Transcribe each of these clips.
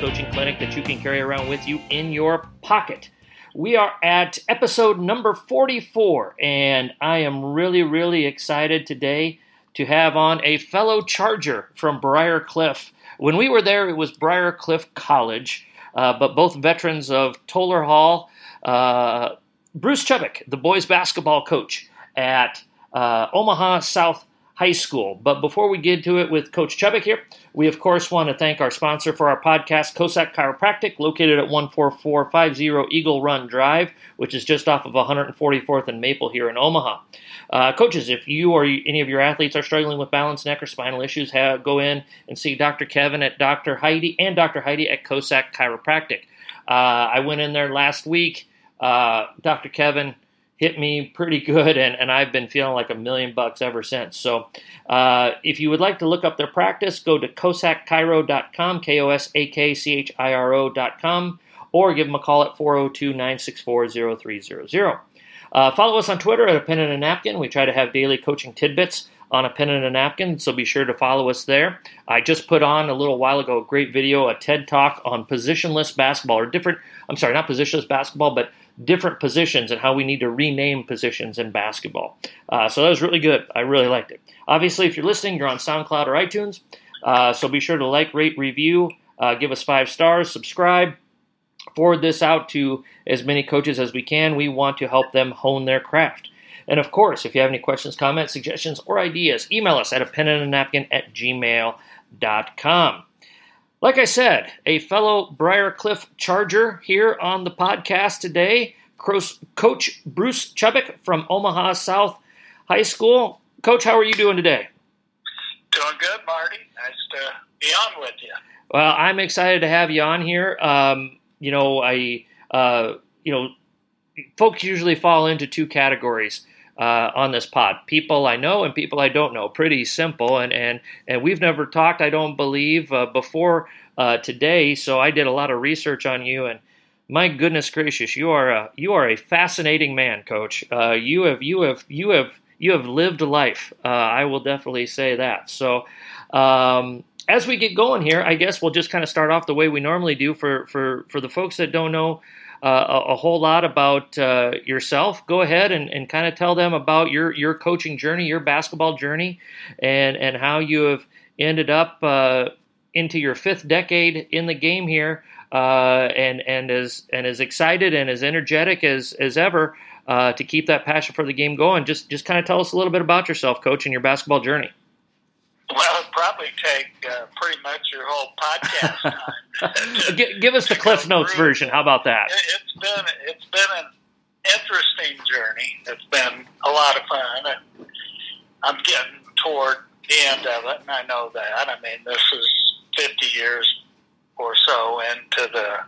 coaching clinic that you can carry around with you in your pocket. We are at episode number 44, and I am really, really excited today to have on a fellow Charger from Briarcliff. When we were there, it was Briarcliff College, uh, but both veterans of Toller Hall. Uh, Bruce Chubick, the boys basketball coach at uh, Omaha South High School. But before we get to it with Coach Chubick here, we of course want to thank our sponsor for our podcast, Kosak Chiropractic, located at 14450 Eagle Run Drive, which is just off of 144th and Maple here in Omaha. Uh, coaches, if you or any of your athletes are struggling with balance, neck, or spinal issues, have, go in and see Dr. Kevin at Dr. Heidi and Dr. Heidi at Kosak Chiropractic. Uh, I went in there last week. Uh, Dr. Kevin hit me pretty good, and, and I've been feeling like a million bucks ever since. So uh, if you would like to look up their practice, go to kosakchiro.com, K O S A K C H I R O.com, or give them a call at 402 964 0300. Uh, follow us on Twitter at a pen and a napkin. We try to have daily coaching tidbits on a pen and a napkin, so be sure to follow us there. I just put on a little while ago a great video, a TED talk on positionless basketball, or different, I'm sorry, not positionless basketball, but different positions and how we need to rename positions in basketball. Uh, so that was really good. I really liked it. Obviously, if you're listening, you're on SoundCloud or iTunes. Uh, so be sure to like, rate, review, uh, give us five stars, subscribe, forward this out to as many coaches as we can. We want to help them hone their craft. And of course, if you have any questions, comments, suggestions, or ideas, email us at a pen and a napkin at gmail.com. Like I said, a fellow Briarcliff Charger here on the podcast today, Coach Bruce Chubick from Omaha South High School. Coach, how are you doing today? Doing good, Marty. Nice to be on with you. Well, I'm excited to have you on here. Um, you know, I, uh, you know, folks usually fall into two categories uh, on this pod. People I know and people I don't know. Pretty simple. And and and we've never talked, I don't believe, uh, before uh, today. So I did a lot of research on you, and my goodness gracious, you are a you are a fascinating man, Coach. Uh, you have you have you have you have lived a life. Uh, I will definitely say that. So. Um, as we get going here, I guess we'll just kind of start off the way we normally do for for for the folks that don't know uh, a, a, whole lot about uh, yourself, go ahead and, and kind of tell them about your, your coaching journey, your basketball journey, and, and how you have ended up uh, into your fifth decade in the game here, uh, and and as and as excited and as energetic as as ever uh, to keep that passion for the game going. Just just kind of tell us a little bit about yourself, coach, and your basketball journey. Well, it'd probably take uh, pretty much your whole podcast time. give, give us the Cliff Notes through. version. How about that? It, has been it's been an interesting journey. It's been a lot of fun. I'm getting toward the end of it, and I know that. I mean, this is 50 years or so into the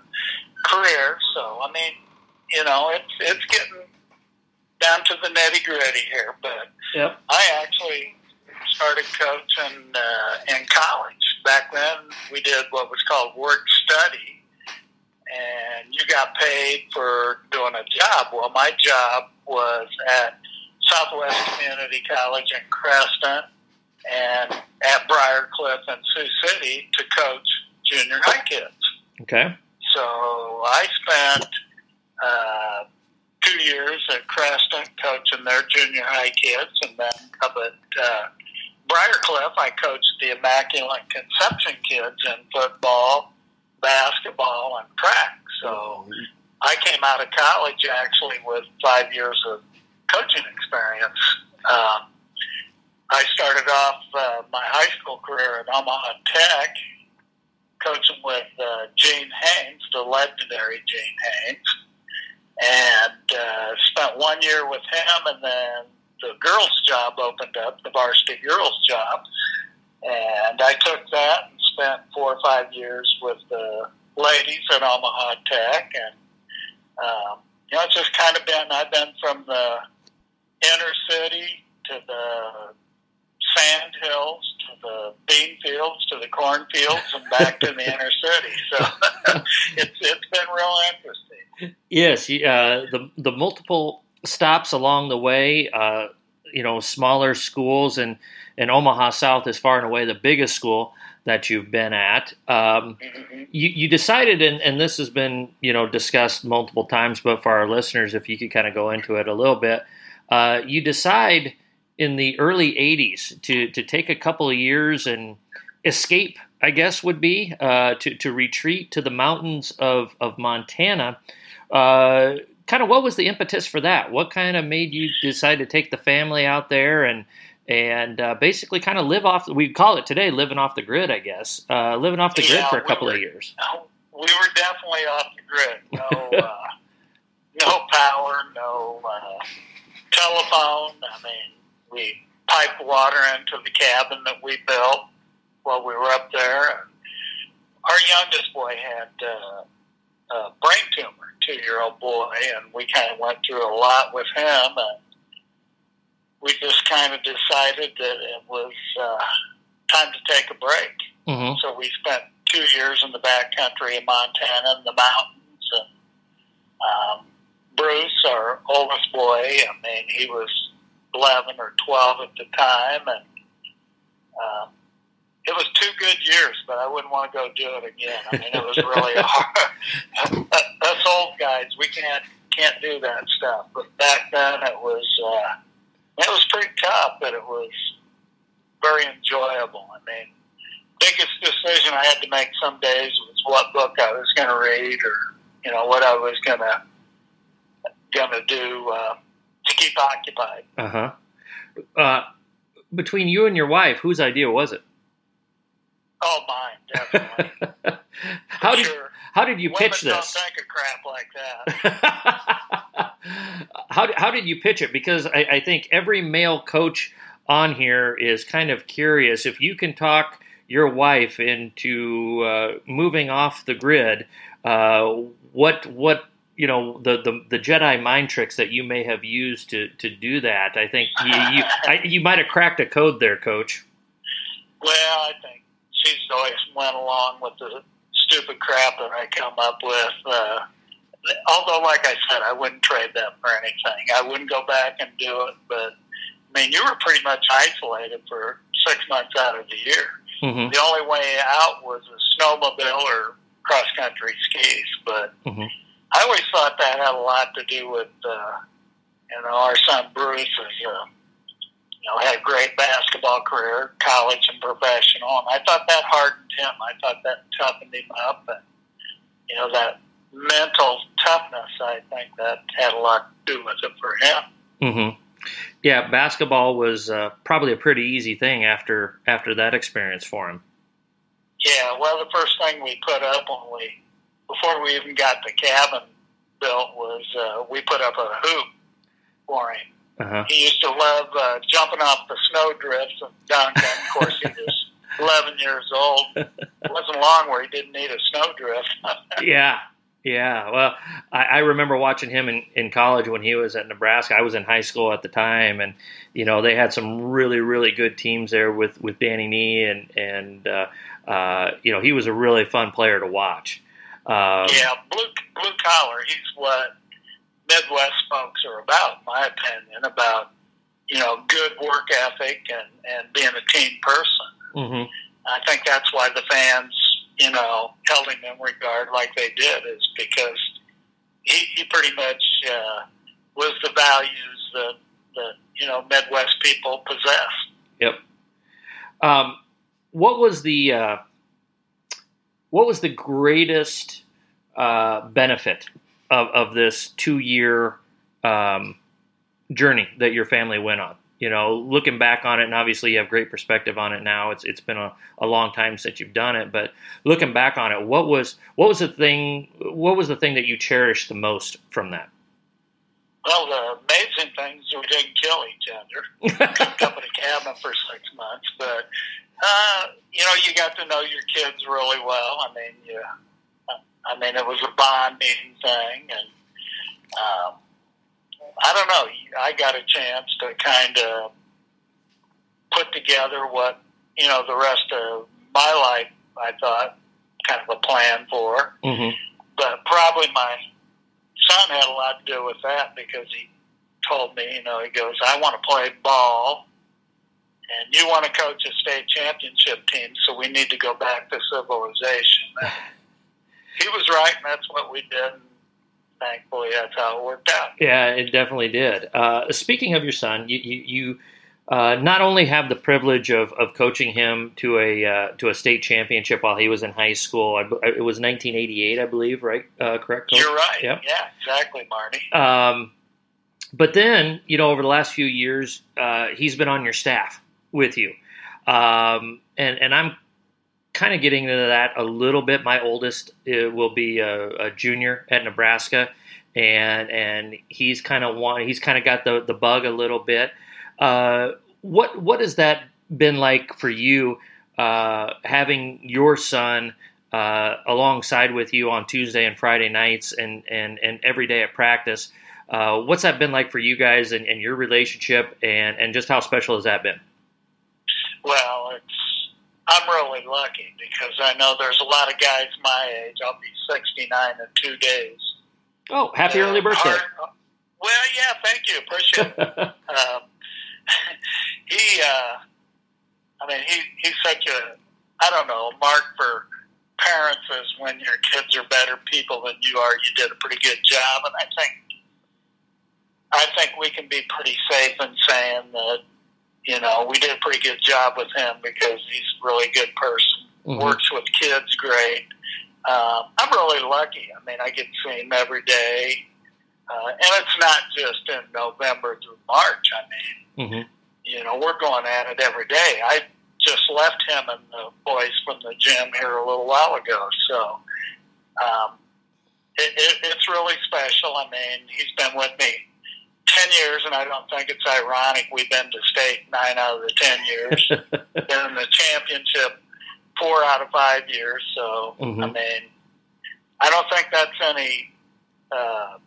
career. So, I mean, you know, it's it's getting down to the nitty gritty here. But yep. I actually started coaching uh, in college. Back then, we did what was called work study, and you got paid for doing a job. Well, my job was at Southwest Community College in Creston and at Briarcliff and Sioux City to coach junior high kids. Okay. So I spent uh, two years at Creston coaching their junior high kids, and then up at uh, Briarcliff, I coached the Immaculate Conception kids in football, basketball, and track. So I came out of college actually with five years of coaching experience. Um, I started off uh, my high school career at Omaha Tech, coaching with uh, Gene Haynes, the legendary Gene Haynes, and uh, spent one year with him, and then the girls' job opened up, the varsity girls' job, and I took that and spent four or five years with the ladies at Omaha Tech, and um, you know, it's just kind of been I've been from the inner city to the sand hills to the bean fields to the cornfields and back to the inner city. So it's it's been real interesting. Yes, uh, the the multiple stops along the way. Uh, you know, smaller schools and and Omaha South is far and away the biggest school. that you've been at. Um, Mm-hmm. you, you decided, and, and this has been you know discussed multiple times, but for our listeners, if you could kind of go into it a little bit, uh, you decide in the early '80s to to take a couple of years and escape. I guess would be uh, to to retreat to the mountains of of Montana. Uh, kind of what was the impetus for that? What kind of made you decide to take the family out there and and uh, basically kind of live off? We call it today living off the grid, I guess. Uh, living off the grid for a we couple were- of years. We were definitely off the grid. No, uh, no power, no uh, telephone. I mean, we piped water into the cabin that we built while we were up there. Our youngest boy had uh, a brain tumor, two-year-old boy, and we kind of went through a lot with him. And we just kind of decided that it was uh, time to take a break. hmm So we spent two years in the back country in Montana in the mountains. And um, Bruce, our oldest boy, I mean, he was 11 or 12 at the time. And um, it was two good years, but I wouldn't want to go do it again. I mean, it was really hard. Us old guys, we can't can't do that stuff. But back then, it was uh, it was pretty tough, but it was very enjoyable. I mean, biggest decision I had to make some days was what book I was going to read, or you know what I was going to going to do uh, keep occupied. Uh-huh. Uh Between you and your wife, whose idea was it? Oh, mine definitely. how did sure. how did you Women pitch don't this? think of crap like that. how, how did you pitch it? Because I, I think every male coach on here is kind of curious. If you can talk your wife into uh, moving off the grid, uh, what what you know the, the the Jedi mind tricks that you may have used to to do that. I think you you, I, you might have cracked a code there, Coach. Well, I think she's always went along with the stupid crap that I come up with. Uh, although, like I said, I wouldn't trade that for anything. I wouldn't go back and do it. But I mean, you were pretty much isolated for six months out of the year. hmm The only way out was a snowmobile or cross country skis. But Mhm. I always thought that had a lot to do with, uh, you know, our son Bruce is, uh, you know, had a great basketball career, college and professional, and I thought that hardened him. I thought that toughened him up, and you know that mental toughness. I think that had a lot to do with it for him. Mm-hmm. Yeah, basketball was uh, probably a pretty easy thing after after that experience for him. Yeah, well, the first thing we put up when we, before we even got the cabin built, was uh, we put up a hoop for him. Uh-huh. He used to love uh, jumping off the snow drifts and dunking. Of course, he was 11 years old. It wasn't long where he didn't need a snowdrift. Yeah, yeah. Well, I, I remember watching him in, in college when he was at Nebraska. I was in high school at the time, and you know they had some really really good teams there with with Danny Nee and and uh, uh, you know he was a really fun player to watch. Um, yeah, blue blue collar. He's what Midwest folks are about, in my opinion, about you know good work ethic and and being a team person. mhm. I think that's why the fans, you know, held him in regard like they did, is because he, he pretty much uh, was the values that that you know Midwest people possess. Yep. Um, what was the uh, what was the greatest uh, benefit of, of this two year um, journey that your family went on? You know, looking back on it, and obviously you have great perspective on it now. It's it's been a, a long time since you've done it, but looking back on it, what was what was the thing? What was the thing that you cherished the most from that? Well, the amazing thing is we didn't kill each other. Cooked up in a cabin for six months, but uh, you know, you got to know your kids really well. I mean, you, I mean, it was a bonding thing, and um, I don't know. I got a chance to kind of put together what you know the rest of my life. I thought kind of a plan for, hmm but probably my son had a lot to do with that because he told me, you know, he goes, I want to play ball and you want to coach a state championship team, so we need to go back to civilization. And he was right, and that's what we did. And thankfully, that's how it worked out. Yeah, it definitely did. Uh, speaking of your son, you you, you uh, not only have the privilege of, of coaching him to a uh, to a state championship while he was in high school. I, it was 1988, I believe. Right? Uh, correct? Coach? You're right. Yep. Yeah, exactly, Marty. Um, but then, you know, over the last few years, uh, he's been on your staff with you, um, and and I'm kind of getting into that a little bit. My oldest uh, will be a, a junior at Nebraska, and and he's kind of want he's kind of got the the bug a little bit. Uh, what what has that been like for you, uh, having your son uh, alongside with you on Tuesday and Friday nights, and and and every day at practice? Uh, what's that been like for you guys and, and your relationship, and and just how special has that been? Well, it's I'm really lucky because I know there's a lot of guys my age. I'll be 69 in two days. Oh, happy uh, early birthday! well, yeah, thank you, appreciate it. um, he, uh, I mean, he he's such a I don't know mark for parents is when your kids are better people than you are. You did a pretty good job, and I think I think we can be pretty safe in saying that you know we did a pretty good job with him because he's a really good person. Mm-hmm. Works with kids great. Uh, I'm really lucky. I mean, I get to see him every day. Uh, and it's not just in November through March. I mean, mm-hmm. you know, we're going at it every day. I just left him and the boys from the gym here a little while ago. So um, it, it, it's really special. I mean, he's been with me 10 years, and I don't think it's ironic we've been to state nine out of the 10 years. been in the championship four out of five years. So, mm-hmm. I mean, I don't think that's any. Uh,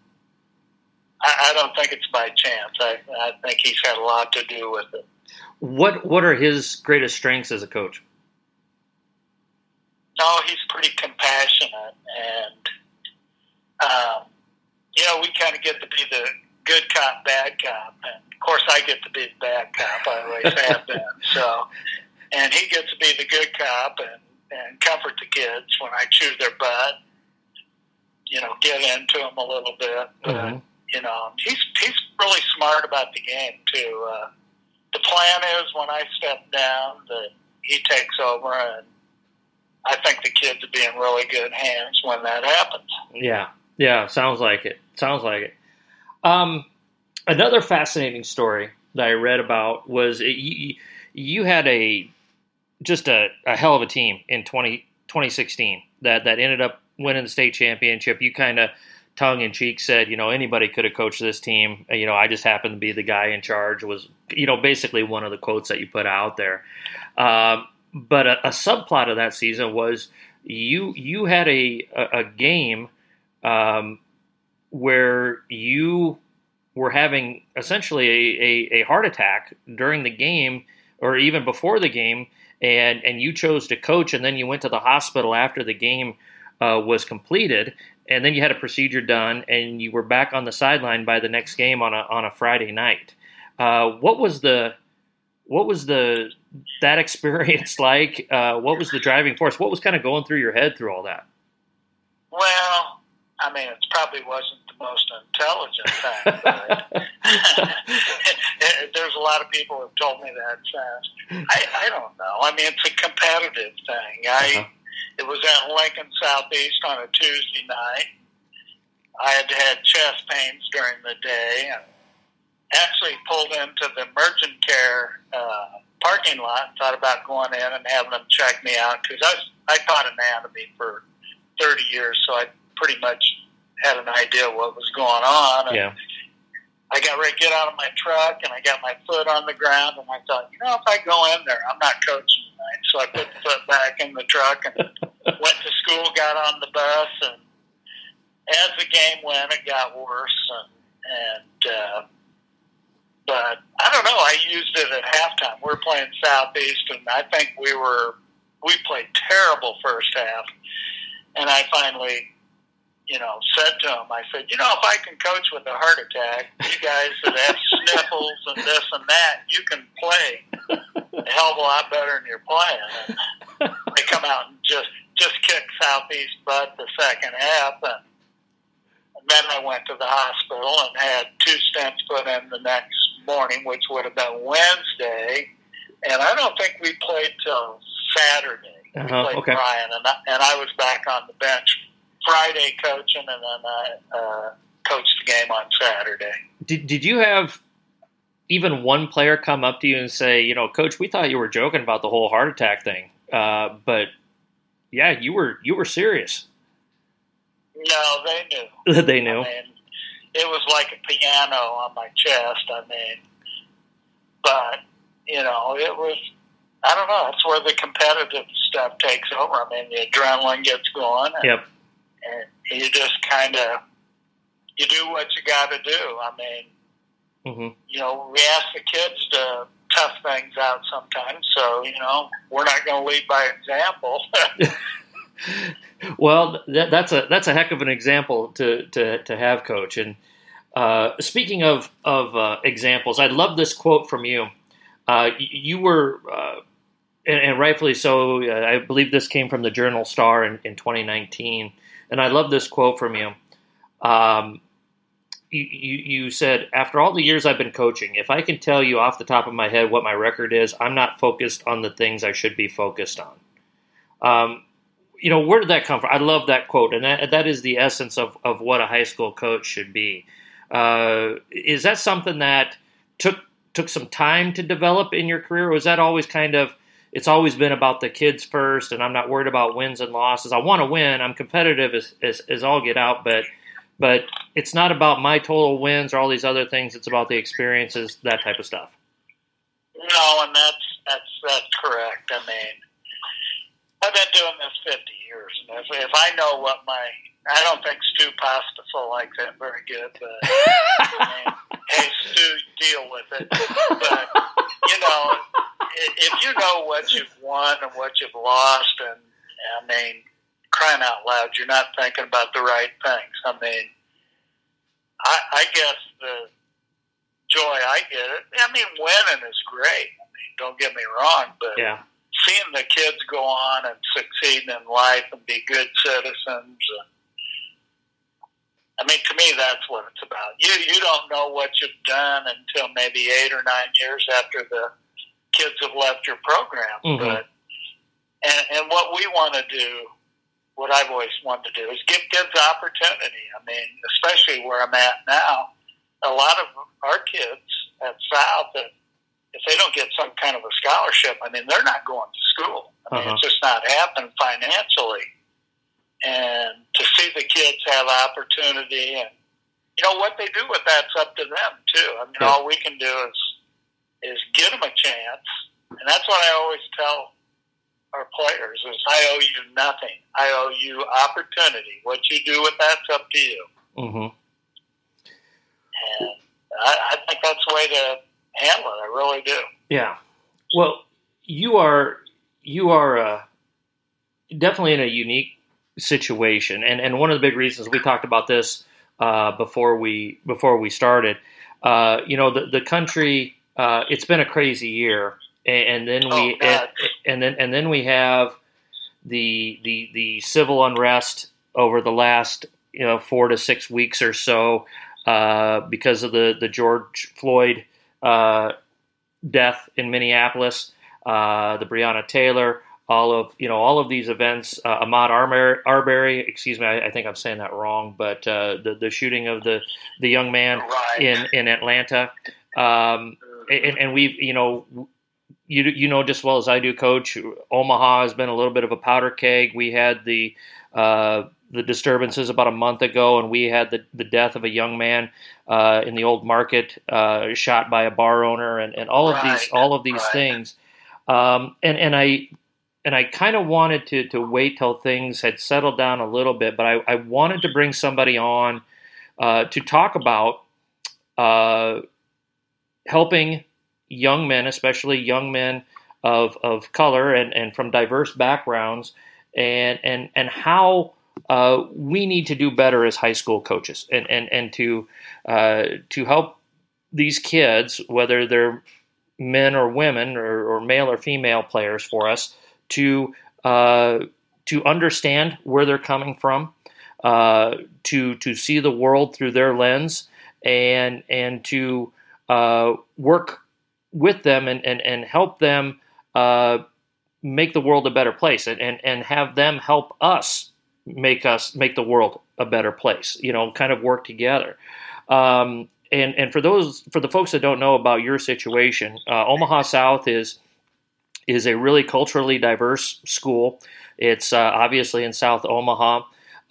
I, I don't think it's by chance. I, I think he's had a lot to do with it. What What are his greatest strengths as a coach? No, he's pretty compassionate, and um, you know, we kind of get to be the good cop, bad cop, and of course, I get to be the bad cop. I always have been. So, and he gets to be the good cop and and comfort the kids when I chew their butt. You know, get into them a little bit. Mm-hmm you know, he's he's really smart about the game too. Uh, the plan is when I step down that he takes over, and I think the kids will be in really good hands when that happens. Yeah, yeah, sounds like it. Sounds like it. Um, another fascinating story that I read about was it, you, you had a just a, a hell of a team in 20, 2016 that that ended up winning the state championship. You kind of tongue in cheek said, you know, anybody could have coached this team. You know, I just happened to be the guy in charge. Was you know basically one of the quotes that you put out there. Um, but a, a, subplot of that season was you you had a a, a game um, where you were having essentially a, a, a heart attack during the game or even before the game and and you chose to coach and then you went to the hospital after the game uh, was completed and then you had a procedure done, and you were back on the sideline by the next game on a on a Friday night. Uh, what was the what was the that experience like? Uh, what was the driving force? What was kind of going through your head through all that? Well, I mean, it probably wasn't most intelligent thing. there's a lot of people who have told me that since. I, I don't know. I mean, it's a competitive thing. I. Uh-huh it was at Lincoln Southeast on a Tuesday night. I had had chest pains during the day and actually pulled into the emergent care uh, parking lot and thought about going in and having them check me out because I, I taught anatomy for 30 years, so I pretty much had an idea what was going on. And yeah. I got ready to get out of my truck and I got my foot on the ground and I thought, you know, if I go in there, I'm not coaching tonight. So I put the foot back in the truck and went to school, got on the bus, and as the game went, it got worse. And, and uh, but I don't know. I used it at halftime. We were playing Southeast, and I think we were we played terrible first half. And I finally you know, said to him, I said, you know, if I can coach with a heart attack, you guys that have sniffles and this and that, you can play. A hell of a lot better than you're playing. And they come out and just just kick Southeast butt the second half, and, and then I went to the hospital and had two stents put in the next morning, which would have been Wednesday, and I don't think we played till Saturday. Uh-huh, played okay. Brian, and I, and I was back on the bench Friday coaching, and then I uh, coached the game on Saturday. Did Did you have even one player come up to you and say, you know, Coach, we thought you were joking about the whole heart attack thing, uh, but yeah, you were you were serious. No, they knew. they knew. I mean, it was like a piano on my chest. I mean, but you know, it was. I don't know. That's where the competitive stuff takes over. I mean, the adrenaline gets going, Yep. And you just kind of you do what you got to do. I mean, hmm you know, we ask the kids to tough things out sometimes. So you know, we're not going to lead by example. Well, that, that's a that's a heck of an example to to, to have, Coach. And uh, speaking of of uh, examples, I love this quote from you. Uh, you were, uh, and, and rightfully so. uh, I believe this came from the Journal Star in, in 2019, and I love this quote from you. Um, you, you, said, after all the years I've been coaching, if I can tell you off the top of my head what my record is, I'm not focused on the things I should be focused on. Um, you know, where did that come from? I love that quote, and that, that is the essence of, of what a high school coach should be. Uh, is that something that took took some time to develop in your career, or was that always kind of it's always been about the kids first, and I'm not worried about wins and losses. I want to win. I'm competitive as, as, as all get out, but but it's not about my total wins or all these other things. It's about the experiences, that type of stuff. No, and that's that's that's correct. I mean, I've been doing this fifty years, and if, if I know what my I don't think Stu Pospisil likes that very good, but I hey Stu, deal with it. But you know, if you know what you've won and what you've lost, and I mean, crying out loud, you're not thinking about the right things. I mean, I, I guess the joy I get it. I mean, winning is great. I mean, don't get me wrong, but Yeah, seeing the kids go on and succeed in life and be good citizens. And, I mean, to me, that's what it's about. You you don't know what you've done until maybe eight or nine years after the kids have left your program. Mhm. But and and what we want to do, what I've always wanted to do, is give kids opportunity. I mean, especially where I'm at now, a lot of our kids at South that if they don't get some kind of a scholarship, I mean, they're not going to school. I mean, Uh-huh. it's just not happening financially. And to see the kids have opportunity and, you know, what they do with that's up to them, too. I mean, Yeah. all we can do is, is give them a chance. And that's what I always tell our players is I owe you nothing. I owe you opportunity. What you do with that's up to you. hmm And I, I think that's the way to handle it. I really do. yeah. Well, you are you are uh, definitely in a unique situation, and and one of the big reasons we talked about this uh, before we before we started. Uh, you know, the the country. Uh, it's been a crazy year, and, and then we Oh, God. and, and then and then we have the the the civil unrest over the last you know four to six weeks or so uh, because of the the George Floyd uh, death in Minneapolis, uh, the Breonna Taylor, all of you know all of these events. Uh, Ahmaud Arbery, Arbery, excuse me, I, I think I'm saying that wrong, but uh, the the shooting of the the young man Right. in in Atlanta, um, and, and we've you know. You, you know just as well as I do, Coach. Omaha has been a little bit of a powder keg. We had the uh, the disturbances about a month ago, and we had the, the death of a young man uh, in the old market, uh, shot by a bar owner, and, and all of these all of these right. things. Um, and and I and I kind of wanted to to wait till things had settled down a little bit, but I, I wanted to bring somebody on uh, to talk about uh, helping young men, especially young men of of color and, and from diverse backgrounds, and and and how uh, we need to do better as high school coaches, and and and to uh, to help these kids, whether they're men or women or, or, male or female players for us to uh, to understand where they're coming from, uh, to to see the world through their lens, and and to uh, work with them and, and, and help them uh, make the world a better place and, and, and have them help us make us make the world a better place you know kind of work together. Um, and and for those for the folks that don't know about your situation uh, omaha south is is a really culturally diverse school it's uh, obviously in south omaha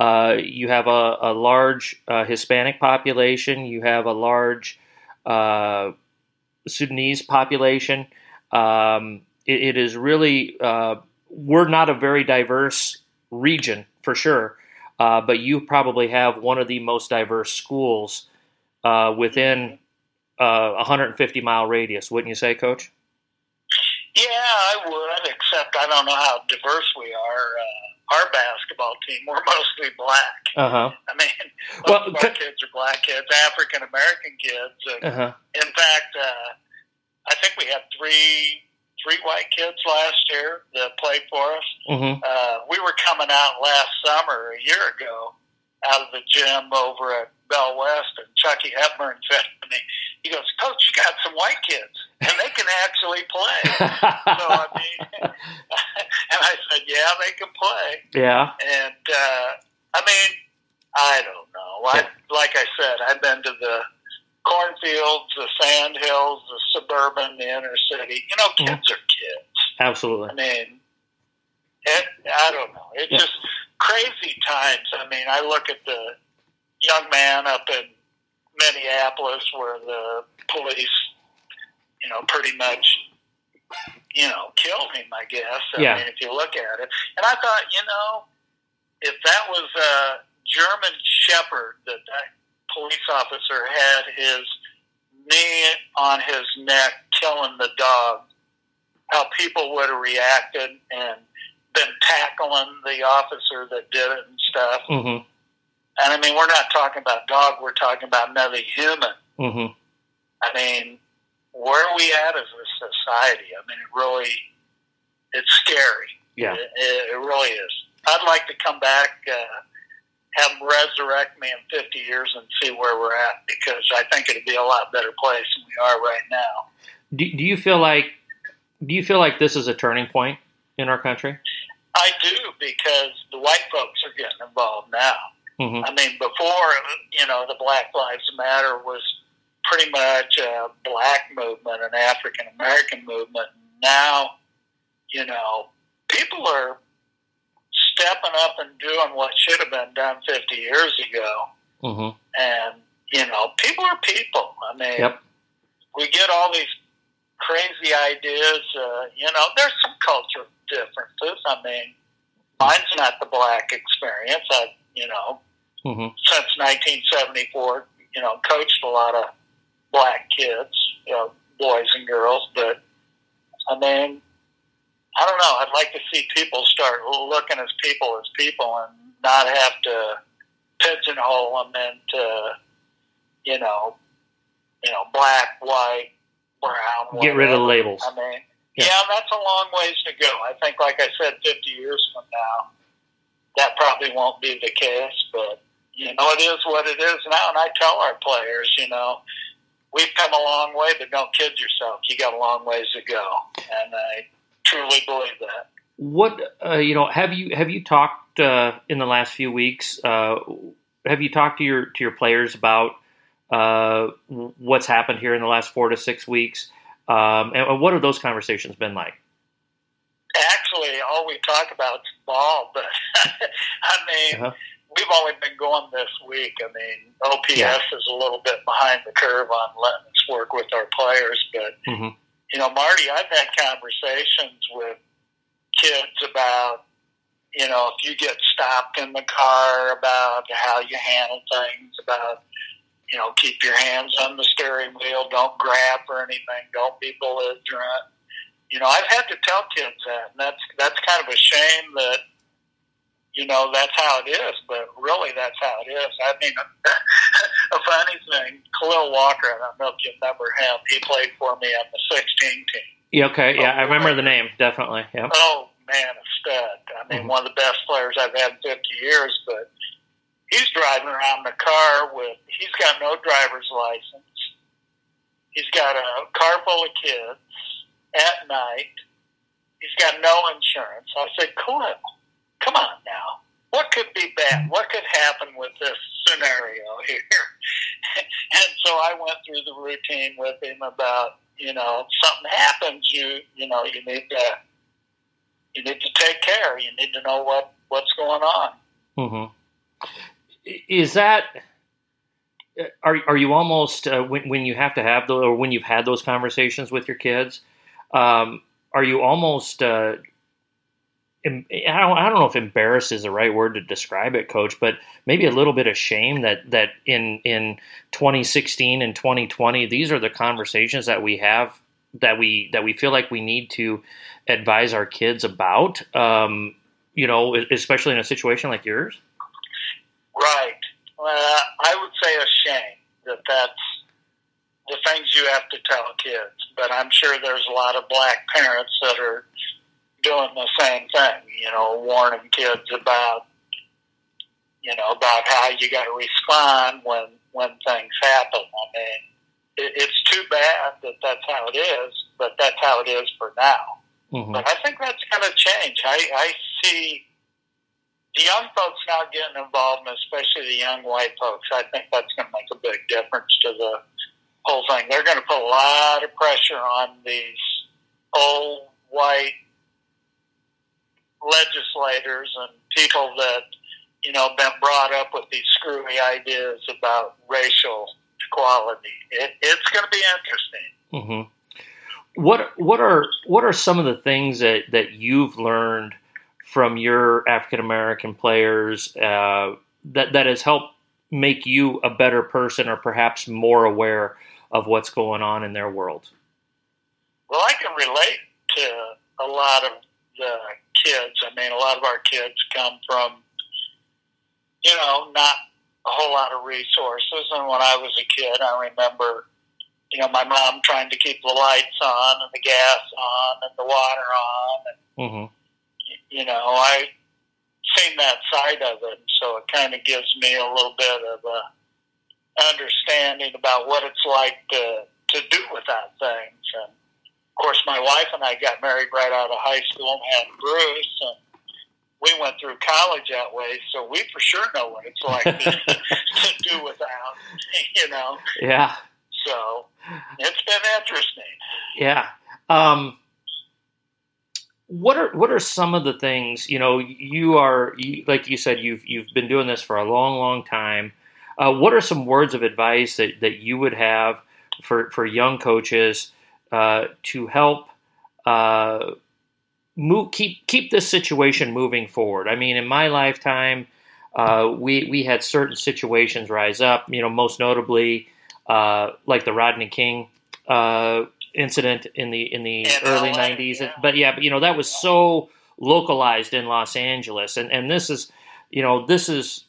uh, you have a, a large uh, hispanic population you have a large uh, Sudanese population. Um, it, it is really uh, we're not a very diverse region for sure, uh, but you probably have one of the most diverse schools within a 150 mile radius, wouldn't you say, Coach? Yeah, I would, except I don't know how diverse we are. Uh, our basketball team, we're mostly black. Uh-huh. I mean, most well, of our kids are black kids, African American kids. And uh-huh. In fact, uh, I think we had three three white kids last year that played for us. Mm-hmm. Uh, we were coming out last summer, a year ago, out of the gym over at Bell West, and Chucky Hepburn said to me, he goes, Coach, you got some white kids, and they can actually play. so, I mean, and I said, yeah, they can play. Yeah. And, uh, I mean, I don't know. I, like I said, I've been to the cornfields, the sand hills, the suburban, the inner city. You know, kids mm-hmm. are kids. Absolutely. I mean, it, I don't know. It's yeah. just crazy times. I mean, I look at the young man up in Minneapolis where the police, you know, pretty much, you know, killed him, I guess. I yeah. mean, if you look at it. And I thought, you know, if that was a German Shepherd that that police officer had his knee on his neck killing the dog, how people would have reacted and been tackling the officer that did it and stuff. Mm-hmm. And I mean, we're not talking about dog, we're talking about another human. Mm-hmm. I mean, where are we at as a society? I mean, it really, it's scary. Yeah. It, it really is. I'd like to come back, uh, have them resurrect me in 50 years and see where we're at because I think it'd be a lot better place than we are right now. Do, do you feel like do you feel like this is a turning point in our country? I do because the white folks are getting involved now. Mm-hmm. I mean, before you know, the Black Lives Matter was pretty much a black movement, an African American movement. Now, you know, people are stepping up and doing what should have been done 50 years ago. Mm-hmm. And, you know, people are people. I mean, yep. we get all these crazy ideas. Uh, you know, there's some cultural differences. I mean, mine's not the black experience. I, you know, mm-hmm. since 1974, you know, coached a lot of black kids, you know, boys and girls. But I mean, I don't know. I'd like to see people start looking as people as people and not have to pigeonhole them into, you know, you know, black, white, brown. Whatever. Get rid of the labels. I mean, yeah. yeah, that's a long ways to go. I think, like I said, 50 years from now, that probably won't be the case. But you know, it is what it is now. And I tell our players, you know, we've come a long way, but don't kid yourself. You got a long ways to go. And I truly believe that. What uh, you know? Have you have you talked uh, in the last few weeks? Uh, have you talked to your to your players about uh, what's happened here in the last four to six weeks? Um, and what have those conversations been like? Actually, all we talk about is ball, but I mean, uh-huh. we've only been going this week. I mean, OPS yeah. is a little bit behind the curve on letting us work with our players, but mm-hmm you know, Marty, I've had conversations with kids about, you know, if you get stopped in the car, about how you handle things, about, you know, keep your hands on the steering wheel, don't grab or anything, don't be belligerent. You know, I've had to tell kids that, and that's that's kind of a shame that, you know, that's how it is. But really, that's how it is. I mean, a funny thing, Khalil Walker, I don't know if you remember him. He played for me on the 16 team. Yeah, okay, yeah, I remember the name definitely. Yeah. Oh man, a stud. I mean, mm-hmm. one of the best players I've had in 50 years. But he's driving around the car with. He's got no driver's license. He's got a car full of kids at night. He's got no insurance. I said, Khalil, come on now. What could be bad? What could happen with this scenario here? and so I went through the routine with him about, you know, something happens, you you know, you need to you need to take care. You need to know what what's going on. Mm-hmm. Is that are are you almost uh, when when you have to have the or when you've had those conversations with your kids? Um, are you almost uh, I don't, I don't know if embarrassed is the right word to describe it, coach, but maybe a little bit of shame that, that in, in 2016 and 2020, these are the conversations that we have that we, that we feel like we need to advise our kids about, um, you know, especially in a situation like yours. Right. Uh, I would say a shame that that's the things you have to tell kids, but I'm sure there's a lot of black parents that are doing the same thing, you know, warning kids about, you know, about how you got to respond when when things happen. I mean, it, it's too bad that that's how it is, but that's how it is for now. Mm-hmm. But I think that's going to change. I, I see the young folks now getting involved, and especially the young white folks. I think that's going to make a big difference to the whole thing. They're going to put a lot of pressure on these old white legislators and people that you know been brought up with these screwy ideas about racial equality. It, it's going to be interesting. Mm-hmm. What what are what are some of the things that that you've learned from your African American players uh, that that has helped make you a better person, or perhaps more aware of what's going on in their world? Well, I can relate to a lot of the kids. I mean, a lot of our kids come from, you know, not a whole lot of resources. And when I was a kid, I remember, you know, my mom trying to keep the lights on and the gas on and the water on. And, mm-hmm. you know, I seen that side of it. So it kind of gives me a little bit of a understanding about what it's like to, to do without things. And, of course, my wife and I got married right out of high school and had Bruce, and we went through college that way, so we for sure know what it's like to, to do without, you know. Yeah. So it's been interesting. Yeah. Um, what are what are some of the things you know? You are you, like you said you've you've been doing this for a long, long time. Uh, what are some words of advice that, that you would have for, for young coaches uh, to help uh, move, keep keep this situation moving forward. I mean, in my lifetime, uh, we we had certain situations rise up. You know, most notably, uh, like the Rodney King uh, incident in the in the early LA, '90s. Yeah. But yeah, but you know that was so localized in Los Angeles, and and this is, you know, this is,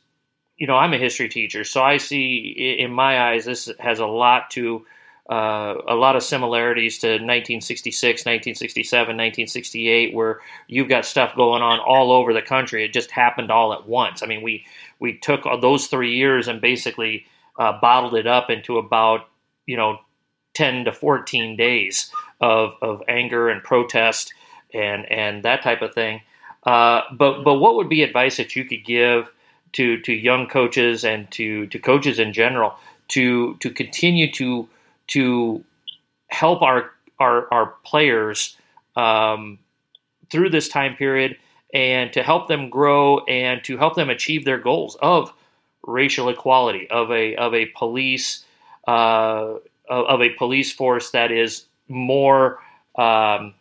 you know, I'm a history teacher, so I see in my eyes this has a lot to uh, a lot of similarities to 1966, 1967, 1968, where you've got stuff going on all over the country. It just happened all at once. I mean, we we took those three years and basically uh, bottled it up into about you know 10 to 14 days of, of anger and protest and and that type of thing. Uh, but but what would be advice that you could give to to young coaches and to to coaches in general to to continue to to help our our, our players um, through this time period and to help them grow and to help them achieve their goals of racial equality of a of a police uh, of a police force that is more um,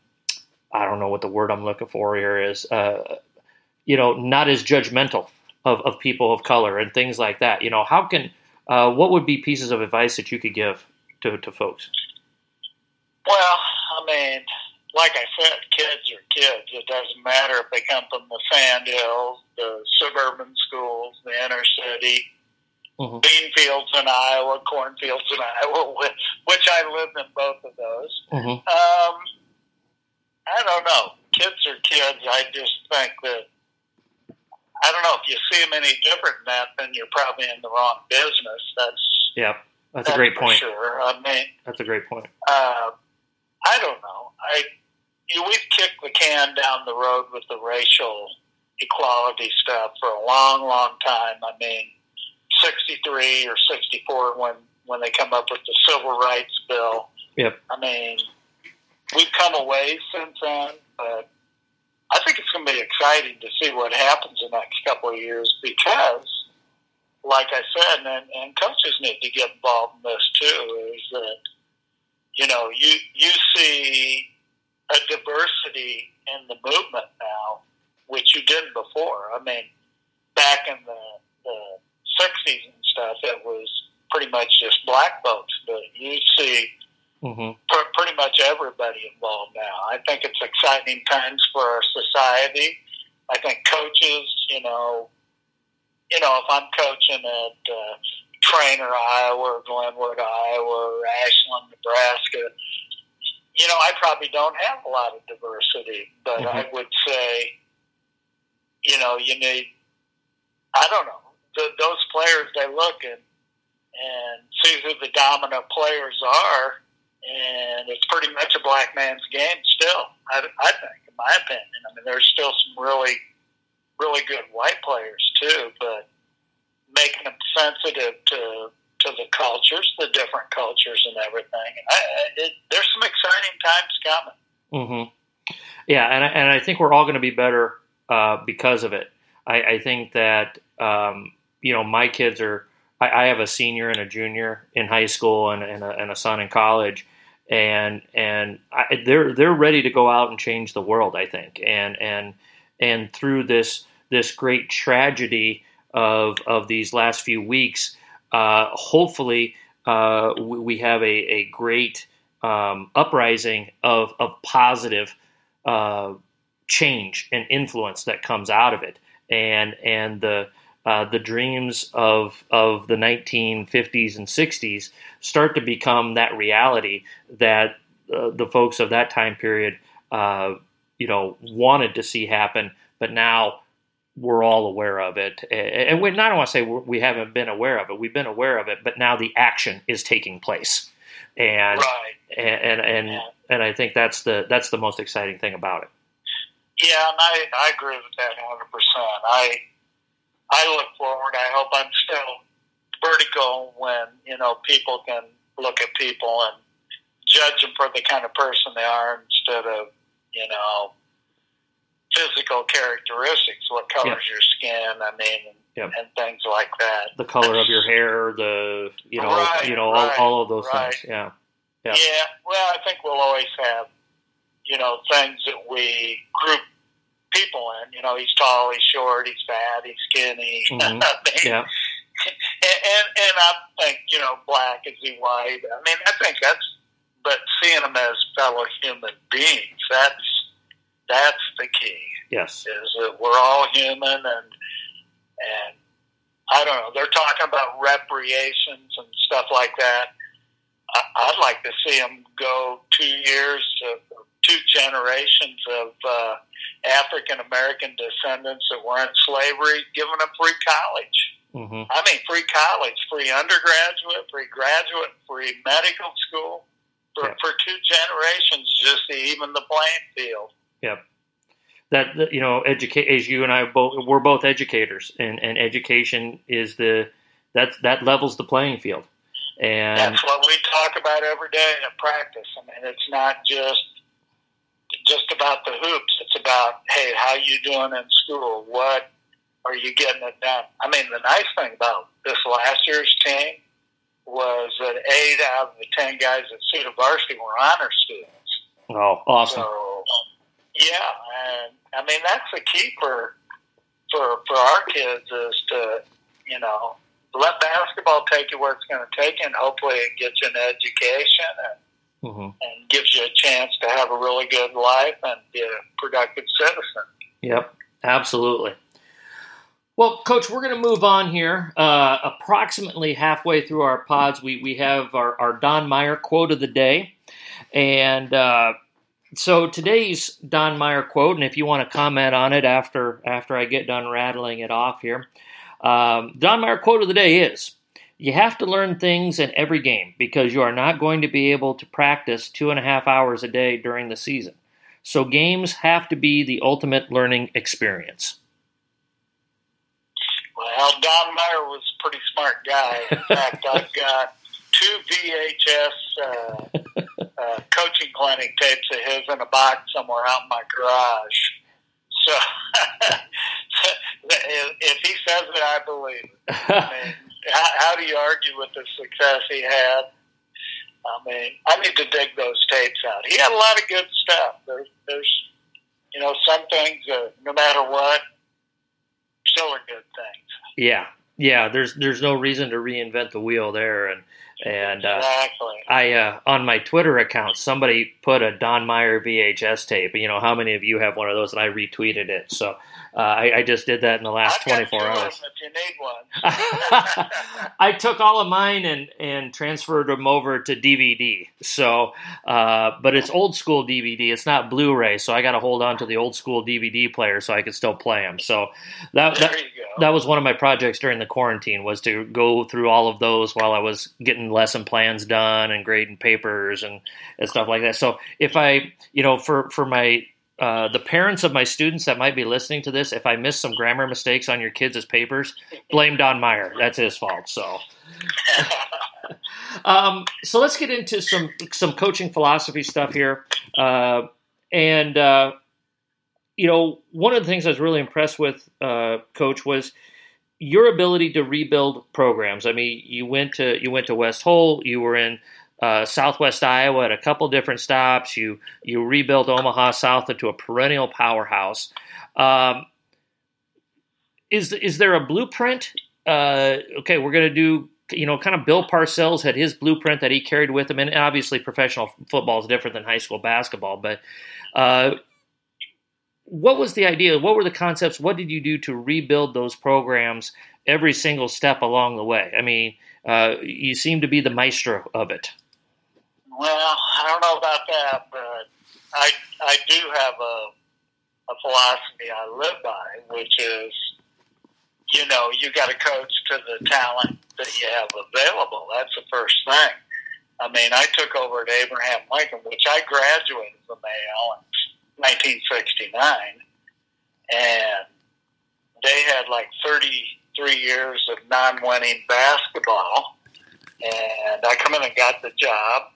I don't know what the word I'm looking for here is uh, you know not as judgmental of, of people of color and things like that you know how can uh, what would be pieces of advice that you could give to, to folks? Well, I mean, like I said, kids are kids. It doesn't matter if they come from the sand hills, the suburban schools, the inner city. mm-hmm. bean fields in Iowa, cornfields in Iowa, which I lived in both of those. Mm-hmm. Um, I don't know. Kids are kids. I just think that I don't know if you see them any different than that, then you're probably in the wrong business. That's yeah, that's, that's a great point. Sure, I mean that's a great point. Uh, I don't know. I you know, we've kicked the can down the road with the racial equality stuff for a long, long time. I mean, 63 or 64 when, when they come up with the Civil Rights Bill. Yep. I mean, we've come away since then, but I think it's going to be exciting to see what happens in the next couple of years because, like I said, and, and coaches need to get involved in this too, is that, you know, you, you see a diversity in the movement now, which you didn't before. I mean, back in the, the 60s and stuff, it was pretty much just black folks, but you see mm-hmm. pr- pretty much everybody involved now. I think it's exciting times for our society. I think coaches, you know, you know, if I'm coaching at uh, Treynor, Iowa, or Glenwood, Iowa, or Ashland, Nebraska, you know, I probably don't have a lot of diversity, but mm-hmm. I would say, you know, you need, I don't know, the, those players, they look and, and see who the dominant players are, and it's pretty much a black man's game still, I, I think, in my opinion. I mean, there's still some really, really good white players, too, but making them sensitive to to the cultures, the different cultures and everything. I, it, there's some exciting times coming. Mm-hmm. Yeah, and I, and I think we're all going to be better uh, because of it. I, I think that um, you know my kids are. I, I, have a senior and a junior in high school and, and, a, and a son in college, and and I, they're they're ready to go out and change the world. I think, and and and through this this great tragedy of of these last few weeks, uh, hopefully uh, we have a, a great um, uprising of, of positive uh, change and influence that comes out of it, and and the uh, the dreams of of the 1950s and 60s start to become that reality that uh, the folks of that time period, uh, you know, wanted to see happen, but now we're all aware of it. And we not I don't want to say we haven't been aware of it. We've been aware of it, but now the action is taking place. And right. and and yeah. and I think that's the that's the most exciting thing about it. Yeah, and I, I agree with that 100. percent I I look forward. I hope I'm still vertical when you know people can look at people and judge them for the kind of person they are instead of you know physical characteristics, what colors your skin, I mean, and, and, things like that. The color of your hair, the you know, right, you know, right, all, all, of those right. things. Yeah. yeah, yeah. Well, I think we'll always have, you know, things that we group people in. You know, he's tall, he's short, he's fat, he's skinny. Mm-hmm. I mean, yeah. And, and and I think you know, black is he white? I mean, I think that's. But seeing them as fellow human beings, that's that's the key. Yes, is that we're all human, and and I don't know. They're talking about reparations and stuff like that. I, would like to see them go two years, to, two generations of uh, African American descendants that were in slavery, giving them free college. Mm-hmm. I mean, free college, free undergraduate, free graduate, free medical school for, yeah. for two generations, just to even the playing field. Yep. That you know, educate as you and I both we're both educators, and, and education is the that's that levels the playing field. And that's what we talk about every day in practice. I mean, it's not just just about the hoops. It's about hey, how you doing in school? What are you getting it done? I mean, the nice thing about this last year's team was that eight out of the ten guys at Cedar Varsity were honor students. Oh, awesome! So, yeah, and I mean that's the key for for for our kids is to you know let basketball take you where it's going to take you, and hopefully it gets you an education and mm-hmm. and gives you a chance to have a really good life and be a productive citizen. Yep, absolutely. Well, Coach, we're going to move on here. Uh, approximately halfway through our pods, we, we have our, our Don Meyer quote of the day. And uh, so today's Don Meyer quote, and if you want to comment on it after after I get done rattling it off here, um, Don Meyer quote of the day is You have to learn things in every game because you are not going to be able to practice two and a half hours a day during the season. So games have to be the ultimate learning experience. Well, Don Meyer was a pretty smart guy. In fact, I've got two VHS uh, uh, coaching clinic tapes of his in a box somewhere out in my garage. So if he says it, I believe it. I mean, how, how do you argue with the success he had? I mean, I need to dig those tapes out. He had a lot of good stuff. There's, there's you know, some things, uh, no matter what, still are good things. Yeah, yeah. There's there's no reason to reinvent the wheel there, and and uh, exactly. I uh, on my Twitter account somebody put a Don Meyer VHS tape. You know how many of you have one of those? And I retweeted it. So uh, I, I, just did that in the last I've 24 hours. If you need one. I took all of mine and, and transferred them over to DVD. So, uh, but it's old school DVD. It's not Blu-ray. So I got to hold on to the old school DVD player so I could still play them. So that that, that was one of my projects during the quarantine was to go through all of those while I was getting lesson plans done and grading papers and, and stuff like that. So if I, you know, for for my uh, the parents of my students that might be listening to this, if I miss some grammar mistakes on your kids' papers, blame Don Meyer. That's his fault. So, um, so let's get into some some coaching philosophy stuff here. Uh, and uh, you know, one of the things I was really impressed with, uh, Coach, was your ability to rebuild programs. I mean, you went to you went to West Hole. You were in uh, Southwest Iowa at a couple different stops. You you rebuilt Omaha South into a perennial powerhouse. Um, is is there a blueprint? Uh, okay, we're going to do. You know, kind of Bill Parcells had his blueprint that he carried with him, and obviously professional football is different than high school basketball. But uh, what was the idea? What were the concepts? What did you do to rebuild those programs every single step along the way? I mean, uh, you seem to be the maestro of it. Well, I don't know about that, but I I do have a a philosophy I live by, which is, you know, you got to coach to the talent that you have available. That's the first thing. I mean, I took over at Abraham Lincoln, which I graduated from AL in 1969, and they had like 33 years of non-winning basketball, and I come in and got the job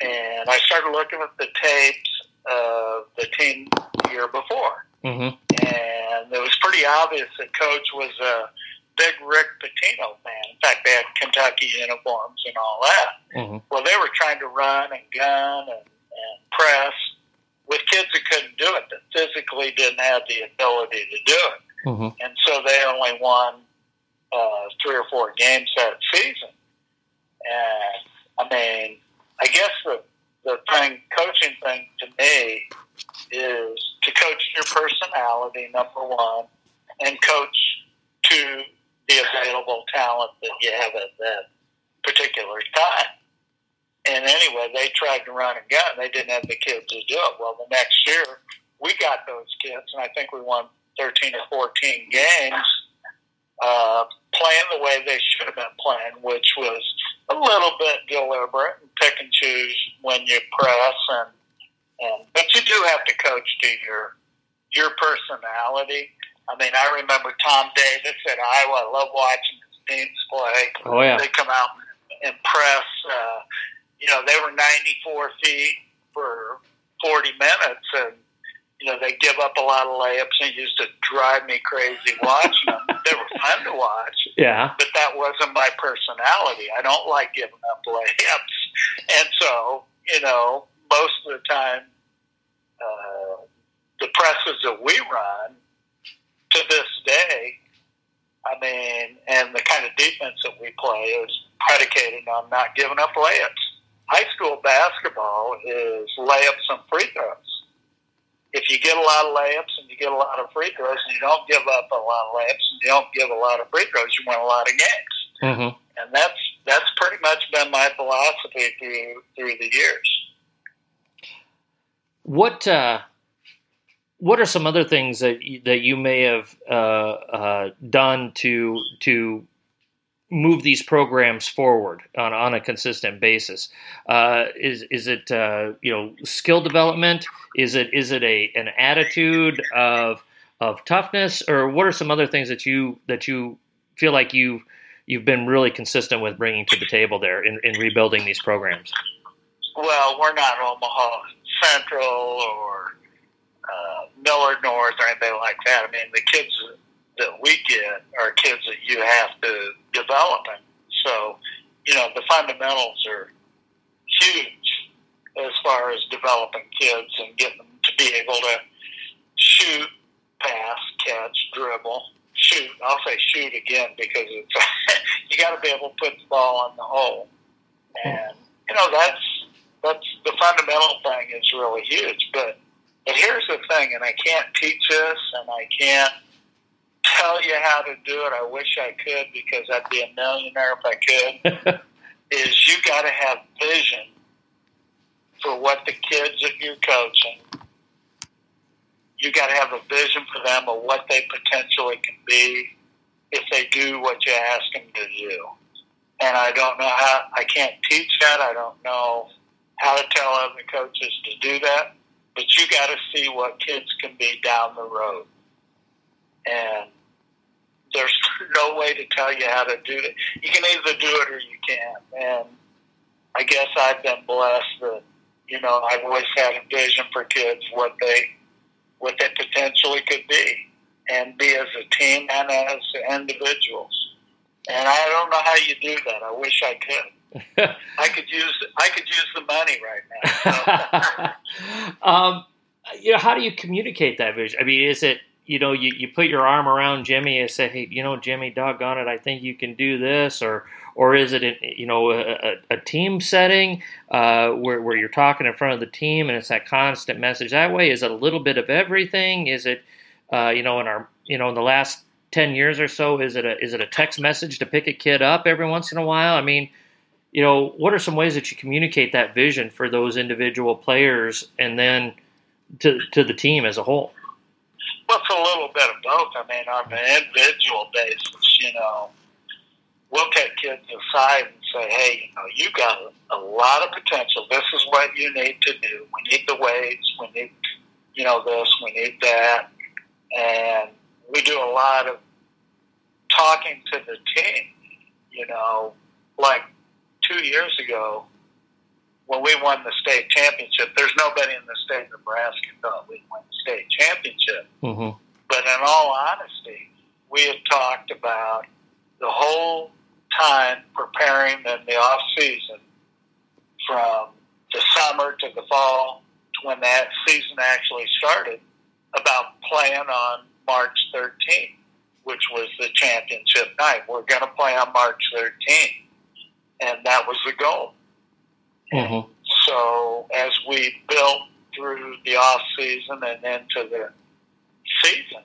and I started looking at the tapes of the team the year before, mm-hmm. and it was pretty obvious that Coach was a big Rick Pitino fan. In fact, they had Kentucky uniforms and all that. Mm-hmm. Well, they were trying to run and gun and, and press with kids that couldn't do it, that physically didn't have the ability to do it. Mm-hmm. And so they only won uh, three or four games that season. And I mean, I guess the the thing, coaching thing to me, is to coach your personality, number one, and coach to the available talent that you have at that particular time. And anyway, they tried to run and gun. They didn't have the kids to do it. Well, the next year, we got those kids, and I think we won 13 or 14 games uh, playing the way they should have been playing, which was a little bit deliberate and pick and choose when you press and and but you do have to coach to your your personality. I mean, I remember Tom Davis at Iowa. I love watching his teams play. Oh yeah, they come out and press. Uh, you know, they were 94 feet for 40 minutes, and you know, they give up a lot of layups and it used to drive me crazy watching them. they were fun to watch. Yeah. But that wasn't my personality. I don't like giving up layups. And so, you know, most of the time, uh, the presses that we run to this day, I mean, and the kind of defense that we play is predicated on not giving up layups. High school basketball is layups and free throws if you get a lot of layups and you get a lot of free throws and you don't give up a lot of layups and you don't give a lot of free throws, you win a lot of games. Mm-hmm. And that's that's pretty much been my philosophy through through the years. What uh, what are some other things that you, that you may have uh, uh, done to to move these programs forward on, on a consistent basis? Uh, is is it uh, you know skill development? Is it is it a an attitude of of toughness, or what are some other things that you that you feel like you you've been really consistent with bringing to the table there in, in rebuilding these programs? Well, we're not Omaha Central or uh, Millard North or anything like that. I mean, the kids that we get are kids that you have to develop. And so, you know, the fundamentals are huge as far as developing kids and getting them to be able to shoot, pass, catch, dribble, shoot. I'll say shoot again because it's you got to be able to put the ball in the hole, and you know that's that's the fundamental thing is really huge. But but here's the thing, and I can't teach this, and I can't tell you how to do it. I wish I could because I'd be a millionaire if I could. is you got to have vision for what the kids that you're coaching. You got to have a vision for them of what they potentially can be if they do what you ask them to do. And I don't know how. I can't teach that. I don't know how to tell other coaches to do that. But you got to see what kids can be down the road. And there's no way to tell you how to do it. You can either do it or you can't. And I guess I've been blessed that you know I've always had a vision for kids what they what they potentially could be, and be as a team and as individuals. And I don't know how you do that. I wish I could. I could use I could use the money right now. So. um, you know, how do you communicate that vision? I mean, is it you know, you, you put your arm around Jimmy and say, hey, you know, Jimmy, doggone it, I think you can do this, or or is it, you know, a, a team setting uh, where, where you're talking in front of the team and it's that constant message that way? Is it a little bit of everything? Is it, uh, you know, in our, you know, in the last ten years or so, is it a is it a text message to pick a kid up every once in a while? I mean, you know, what are some ways that you communicate that vision for those individual players and then to to the team as a whole? Well, it's a little bit of both. I mean, on an individual basis, you know, we'll take kids aside and say, hey, you know, you got a lot of potential. This is what you need to do. We need the weights. We need, you know, this. We need that. And we do a lot of talking to the team. You know, like two years ago, when we won the state championship, there's nobody in the state of Nebraska thought we'd win the state championship. Mm-hmm. But in all honesty, we had talked about the whole time preparing in the off season from the summer to the fall to when that season actually started about playing on March 13th, which was the championship night. We're going to play on March 13th. And that was the goal. Mm-hmm. So as we built through the off season and into the season,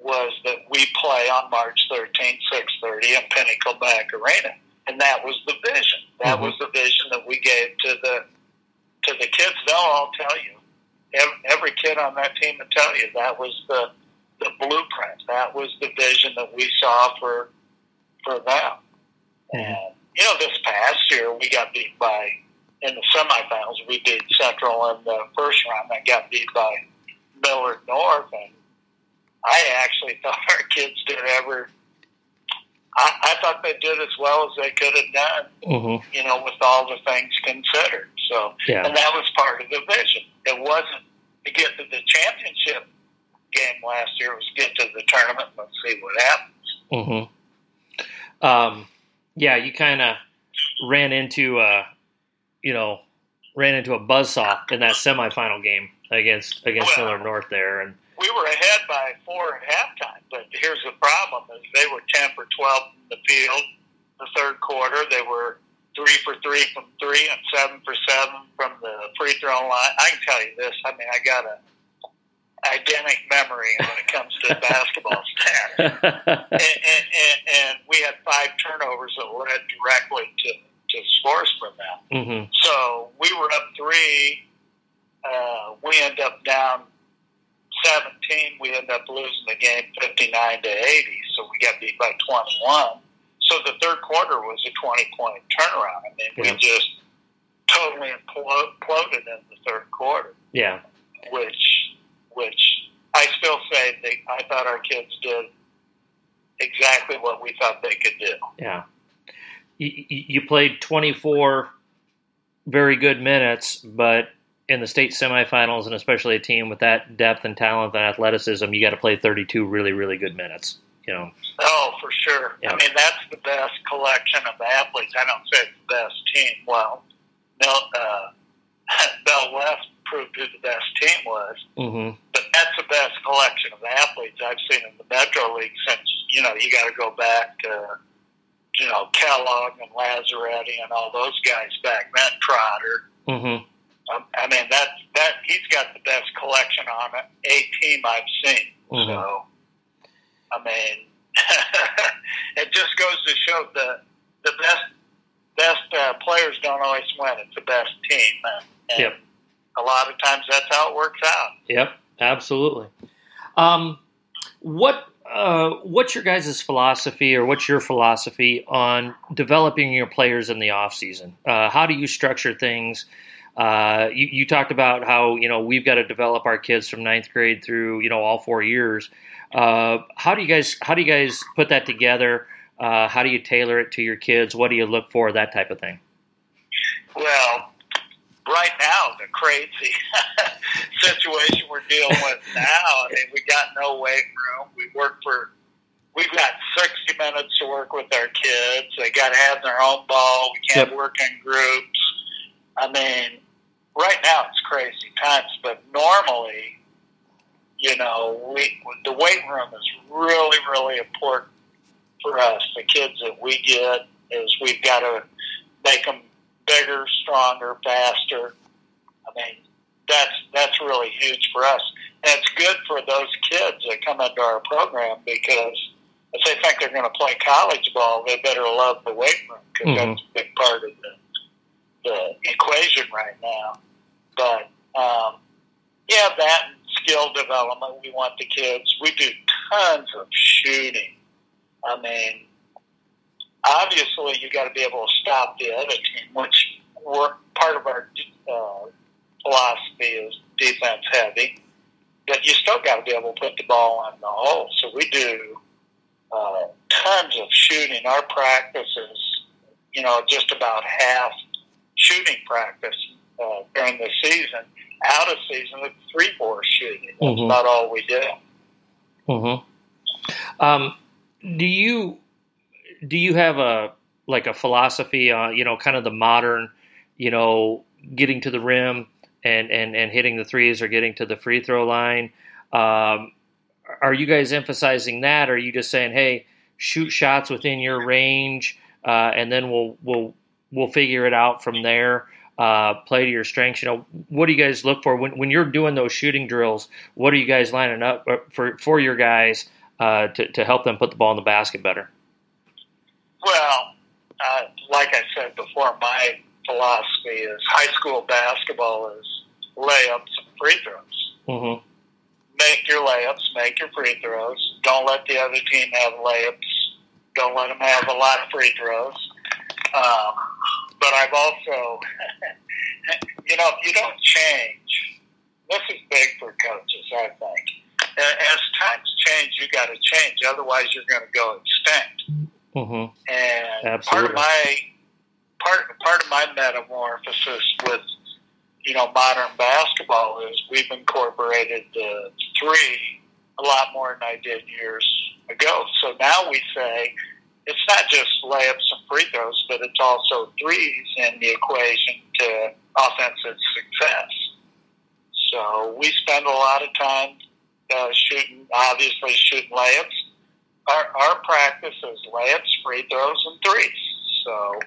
was that we play on March 13th, 6:30 at Pinnacle Bank Arena, and that was the vision. That mm-hmm. was the vision that we gave to the to the kids. They'll all tell you. Every, every kid on that team will tell you that was the the blueprint. That was the vision that we saw for for them. Mm-hmm. And you know, this past year we got beat by in the semifinals. We beat Central in the first round. I got beat by Millard North, and I actually thought our kids did ever. I, I thought they did as well as they could have done. Mm-hmm. You know, with all the things considered. So, yeah. and that was part of the vision. It wasn't to get to the championship game last year. It was get to the tournament. Let's see what happens. Mm-hmm. Um, yeah, you kind of ran into, uh, you know, ran into a buzzsaw in that semifinal game against against well, Millard North there, and we were ahead by four at halftime. But here's the problem: is they were ten for twelve in the field. The third quarter, they were three for three from three and seven for seven from the free throw line. I can tell you this: I mean, I got a eidetic memory when it comes to basketball stats. and, and, and, and, we had five turnovers that led directly to, to scores from them. Mm-hmm. So we were up three. Uh, we end up down 17. We end up losing the game 59 to 80. So we got beat by 21. So the third quarter was a 20 point turnaround. I mean, yeah. we just totally imploded in the third quarter. Yeah. Which, which I still say they, I thought our kids did exactly what we thought they could do. Yeah. You, you played 24 very good minutes, but in the state semifinals, and especially a team with that depth and talent and athleticism, you got to play 32 really, really good minutes. You know. Oh, for sure. Yeah. I mean, that's the best collection of athletes. I don't say it's the best team. Well, no, uh, Bellevue West proved who the best team was. Mm-hmm. That's the best collection of athletes I've seen in the Metro League since, you know, you got to go back to, you know, Kellogg and Lazzaretti and all those guys back then, Trotter. Mm-hmm. Um, I mean, that, that, he's got the best collection on a team I've seen. Mm-hmm. So, I mean, it just goes to show the, the best best uh, players don't always win. It's the best team. And yep. A lot of times that's how it works out. Yep, absolutely. Um, what uh, what's your guys' philosophy, or what's your philosophy on developing your players in the off season? Uh, how do you structure things? Uh, you, you, talked about how you know we've got to develop our kids from ninth grade through you know all four years. Uh, how do you guys how do you guys put that together? Uh, how do you tailor it to your kids? What do you look for? That type of thing. Well, right now, the crazy situation we're dealing with now. I mean, we got no weight room. We work for. We've got 60 minutes to work with our kids. They got to have their own ball. We can't yep. work in groups. I mean, right now it's crazy times, but normally, you know, we the weight room is really, really important for us. The kids that we get is we've got to make them bigger, stronger, faster. I mean, that's that's really huge for us, and it's good for those kids that come into our program because if they think they're going to play college ball, they better love the weight room because mm-hmm. that's a big part of the the equation right now. But um, yeah, that and skill development. We want the kids. We do tons of shooting I mean, obviously you got to be able to stop the other team, which we're, part of our uh, philosophy is defense heavy. But you still got to be able to put the ball in the hole. So we do uh, tons of shooting. Our practices, you know, just about half shooting practice uh, during the season. Out of season, it's three four shooting. That's mm-hmm. about all we do. Mm-hmm. Um, do you do you have a like a philosophy on you know kind of the modern you know getting to the rim and and and hitting the threes or getting to the free throw line um, are you guys emphasizing that or are you just saying hey shoot shots within your range uh, and then we'll we'll we'll figure it out from there uh, play to your strengths. You know, what do you guys look for when, when you're doing those shooting drills? What are you guys lining up uh, for for your guys uh, to, to help them put the ball in the basket better? Well, uh, like I said before, my philosophy is high school basketball is layups and free throws. Mm-hmm. Make your layups, make your free throws. Don't let the other team have layups. Don't let them have a lot of free throws. Um, but I've also, you know, if you don't change, this is big for coaches, I think as times change, you got to change. Otherwise, you're going to go extinct. Mm-hmm. And Absolutely. part of my part part of my metamorphosis with you know modern basketball is we've incorporated the three a lot more than I did years ago. So now we say it's not just layups and free throws, but it's also threes in the equation to offensive success. So we spend a lot of time uh, shooting, obviously shooting layups. Our, our practice is layups, free throws, and threes. So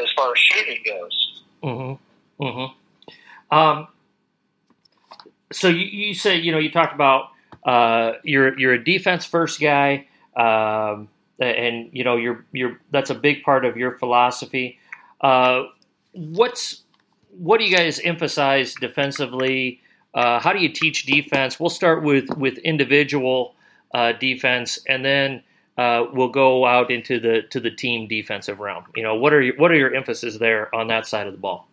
as far as shooting goes. Mm-hmm. Mm-hmm. Um, so you, you said you know you talked about uh, you're you're a defense first guy, um, and you know you're you're that's a big part of your philosophy. Uh, what's what do you guys emphasize defensively? Uh, how do you teach defense? We'll start with with individual uh, defense, and then uh, we'll go out into the to the team defensive realm. You know, what are your, what are your emphasis there on that side of the ball?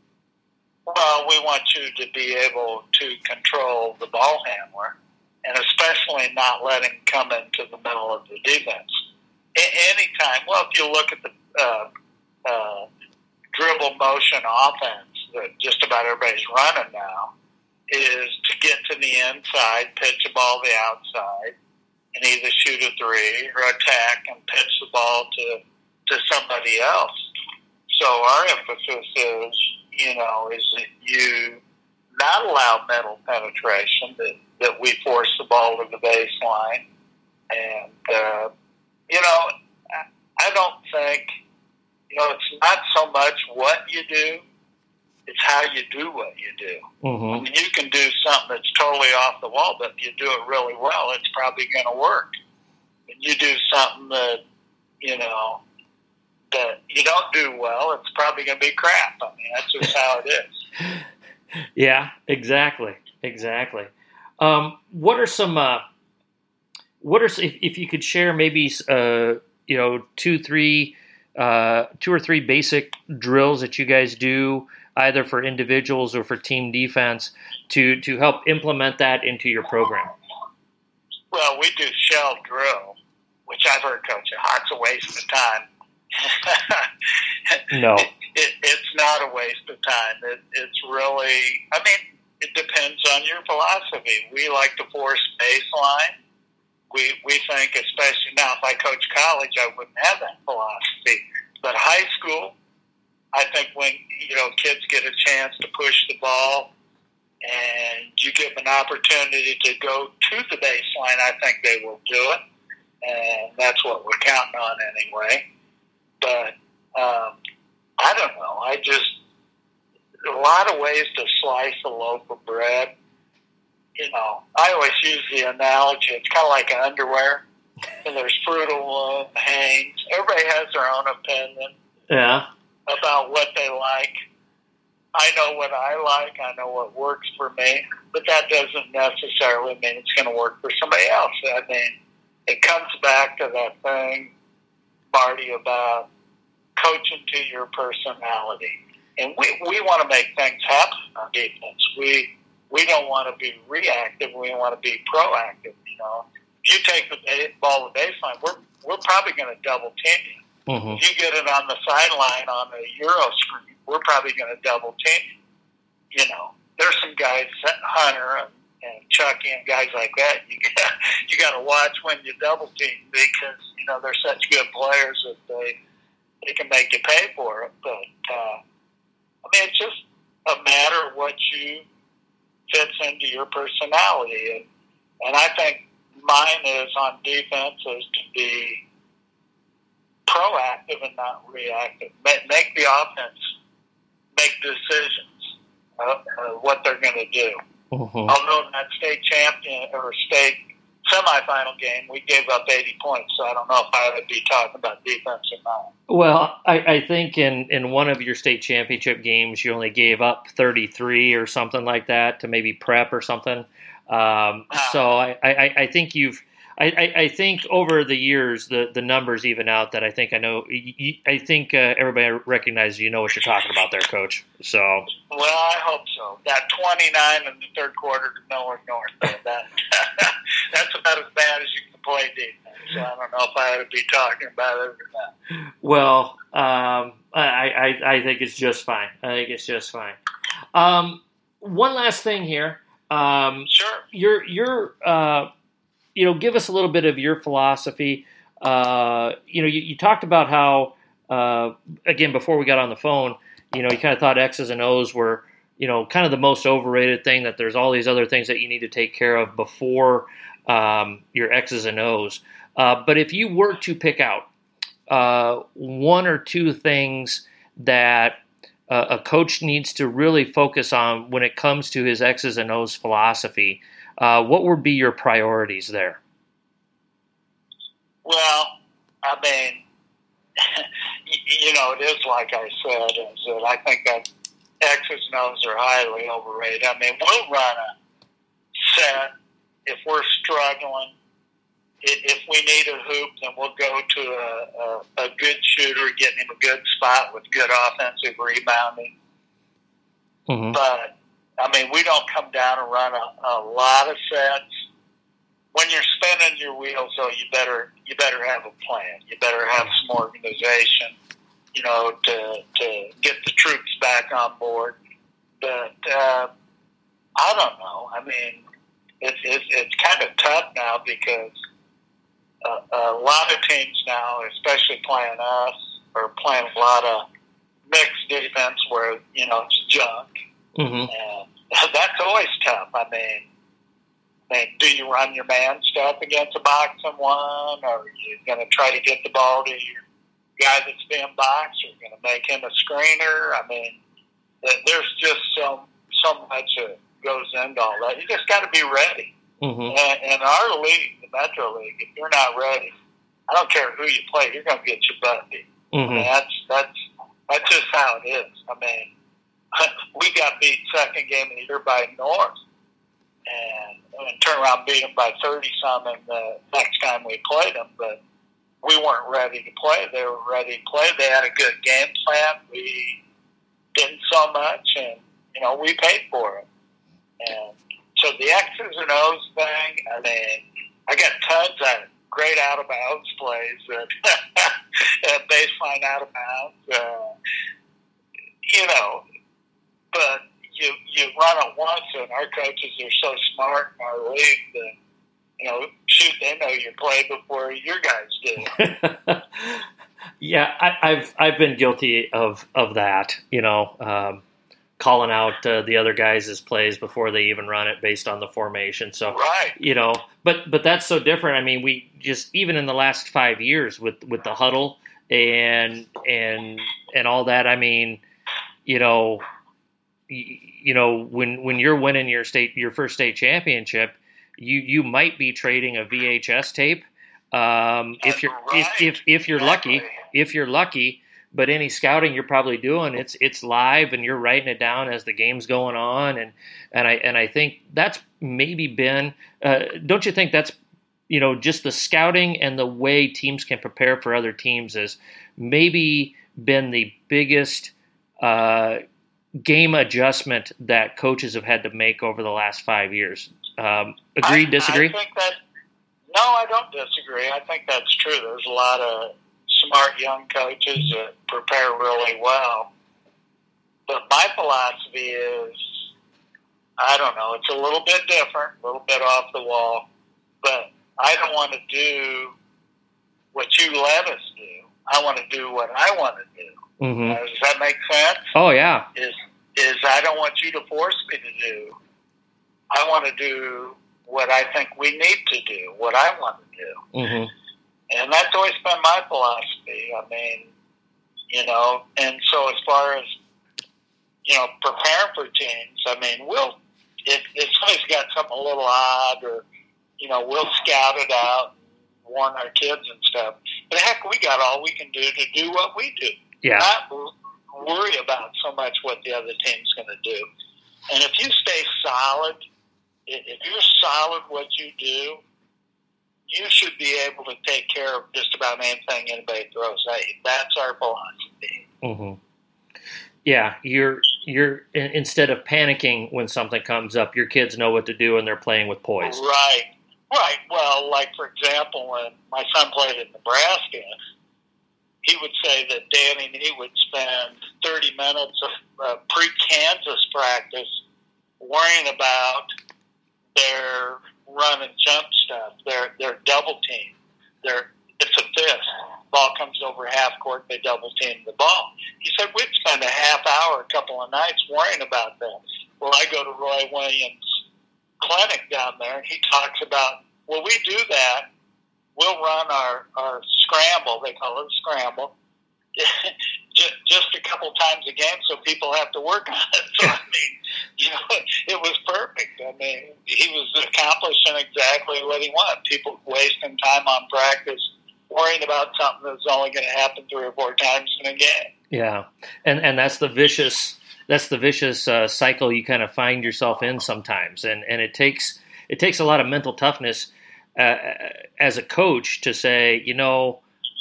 Well, we want you to be able to control the ball handler, and especially not let him come into the middle of the defense. A- anytime, well, if you look at the uh, uh, dribble motion offense that just about everybody's running now, is to get to the inside, pitch the ball the outside, and either shoot a three or attack and pitch the ball to to somebody else. So our emphasis is, you know, is that you not allow mental penetration, that, that we force the ball to the baseline. And, uh, you know, I don't think, you know, it's not so much what you do, it's how you do what you do. Mm-hmm. I mean, you can do something that's totally off the wall, but if you do it really well, it's probably going to work. And you do something that, you know, that you don't do well, it's probably going to be crap. I mean, that's just how it is. yeah, exactly, exactly. Um, what are some? Uh, what are if, if you could share maybe uh, you know two, three, uh, two or three basic drills that you guys do either for individuals or for team defense to to help implement that into your program? Well, we do shell drill, which I've heard coach, it's a waste of time. no, it, it, it's not a waste of time. It, it's really, I mean, it depends on your philosophy. We like to force baseline. We we think, especially now, if I coach college, I wouldn't have that philosophy. But high school, I think when you know kids get a chance to push the ball and you give them an opportunity to go to the baseline, I think they will do it, and that's what we're counting on anyway. But um, I don't know. I just a lot of ways to slice a loaf of bread. You know, I always use the analogy. It's kind of like underwear. And there's Fruit of Loom, Hanes. Everybody has their own opinion. Yeah about what they like. I know what I like. I know what works for me, but that doesn't necessarily mean it's going to work for somebody else. I mean, it comes back to that thing, Marty, about coaching to your personality. And we, we want to make things happen on defense. We we don't want to be reactive. We want to be proactive. You know, if you take the ball to baseline, we're we're probably going to double team you Mm-hmm. You get it on the sideline on the Euro screen, we're probably going to double team. You know, there's some guys, Hunter and, Chucky and guys like that. You got you got to watch when you double team because you know they're such good players that they they can make you pay for it. But uh, I mean, it's just a matter of what you fits into your personality, and and I think mine is on defense is to be proactive and not reactive. Make, make the offense make decisions of, what they're going to do. Mm-hmm. Although in that state champion or state semifinal game, we gave up 80 points, so I don't know if I would be talking about defense or not. Well, I, I think in, in one of your state championship games, you only gave up 33 or something like that to maybe prep or something. Um, uh, so I, I, I think you've I, I, I, think over the years the, the numbers even out that I think I know I think uh, everybody recognizes you know what you're talking about there, Coach. So well, I hope so. That 29 in the third quarter to Millard North, that that's about as bad as you can play defense. So I don't know if I ought to be talking about it or not. Well, um, I, I I think it's just fine. I think it's just fine. Um, one last thing here. Um, sure. You're you're uh, you know, give us a little bit of your philosophy. Uh, you know, you, you, talked about how, uh, again, before we got on the phone, you know, you kind of thought X's and O's were, you know, kind of the most overrated thing. That there's all these other things that you need to take care of before um, your X's and O's. Uh, but if you were to pick out uh, one or two things that uh, a coach needs to really focus on when it comes to his X's and O's philosophy, uh, what would be your priorities there? Well, I mean, you know, it is like I said, is that I think that X's and O's are highly overrated. I mean, we'll run a set if we're struggling. If we need a hoop, then we'll go to a, a, a good shooter, getting him a good spot with good offensive rebounding. Mm-hmm. But I mean, we don't come down and run a, a lot of sets. When you're spinning your wheels, though, you better you better have a plan. You better have some organization, you know, to to get the troops back on board. But uh, I don't know. I mean, it's it's, it's kind of tough now because uh, a lot of teams now, especially playing us, are playing a lot of mixed defense where you know it's junk, mm-hmm. and that's always tough. I mean, I mean, do you run your man stuff against a box-and-one, or are you going to try to get the ball to your guy that's being boxed, or going to make him a screener? I mean, there's just so so much that goes into all that. You just got to be ready. Mm-hmm. And in our league, the Metro League, if you're not ready, I don't care who you play, you're going to get your butt beat. Mm-hmm. I mean, that's that's that's just how it is. I mean, we got beat second game of the year by North, and, and turn around beat them by thirty some in the next time we played them. But we weren't ready to play. They were ready to play. They had a good game plan. We didn't so much, and you know we paid for it. And so the X's and O's thing. I mean, I got tons of great out of bounds plays that baseline out of bounds. Uh, you know, but you you run it once, and our coaches are so smart in our league that you know, shoot, they know your play before your guys do. yeah, I, have I've been guilty of of that. You know, um, calling out uh, the other guys' plays before they even run it based on the formation. So, right. you know, but but that's so different. I mean, we just even in the last five years with with the Hudl and and and all that. I mean, you know, you know when when you're winning your state your first state championship, you you might be trading a VHS tape. Um, if you're right. if, if if you're exactly. lucky, if you're lucky, but any scouting you're probably doing it's it's live and you're writing it down as the game's going on and and I and I think that's maybe been uh, don't you think that's you know just the scouting and the way teams can prepare for other teams has maybe been the biggest uh, game adjustment that coaches have had to make over the last five years. Um, agree? I, disagree? I think that no, I don't disagree. I think that's true. There's a lot of smart young coaches that prepare really well. But my philosophy is, I don't know, it's a little bit different, a little bit off the wall, but I don't want to do what you let us do. I want to do what I want to do. Mm-hmm. Uh, does that make sense? Oh yeah. Is is I don't want you to force me to do. I want to do what I think we need to do, what I want to do. Mm-hmm. And that's always been my philosophy. I mean, you know, and so as far as, you know, preparing for teams, I mean, we'll, if, if somebody's got something a little odd or, you know, we'll scout it out and warn our kids and stuff. But heck, we got all we can do to do what we do. Yeah. Not worry about so much what the other team's going to do. And if you stay solid, if you're solid what you do, you should be able to take care of just about anything anybody throws at you. That's our philosophy. Mm-hmm. Yeah, you're you're instead of panicking when something comes up, your kids know what to do and they're playing with poise. Right, right. Well, like for example, when my son played in Nebraska, he would say that Danny Nee would spend 30 minutes of uh, pre-Kansas practice worrying about their run and jump stuff. They're they're double team. They're it's a fifth. Ball comes over half court, they double team the ball. He said we'd spend a half hour, a couple of nights worrying about that. Well, I go to Roy Williams' clinic down there, and he talks about well, we do that. We'll run our our scramble. They call it scramble. just, just a couple times a game, so people have to work on it. So I mean, you know, it was perfect. I mean, he was accomplishing exactly what he wanted. People wasting time on practice, worrying about something that's only going to happen three or four times in a game. Yeah, and and that's the vicious that's the vicious uh, cycle you kind of find yourself in sometimes, and and it takes it takes a lot of mental toughness uh, as a coach to say, you know,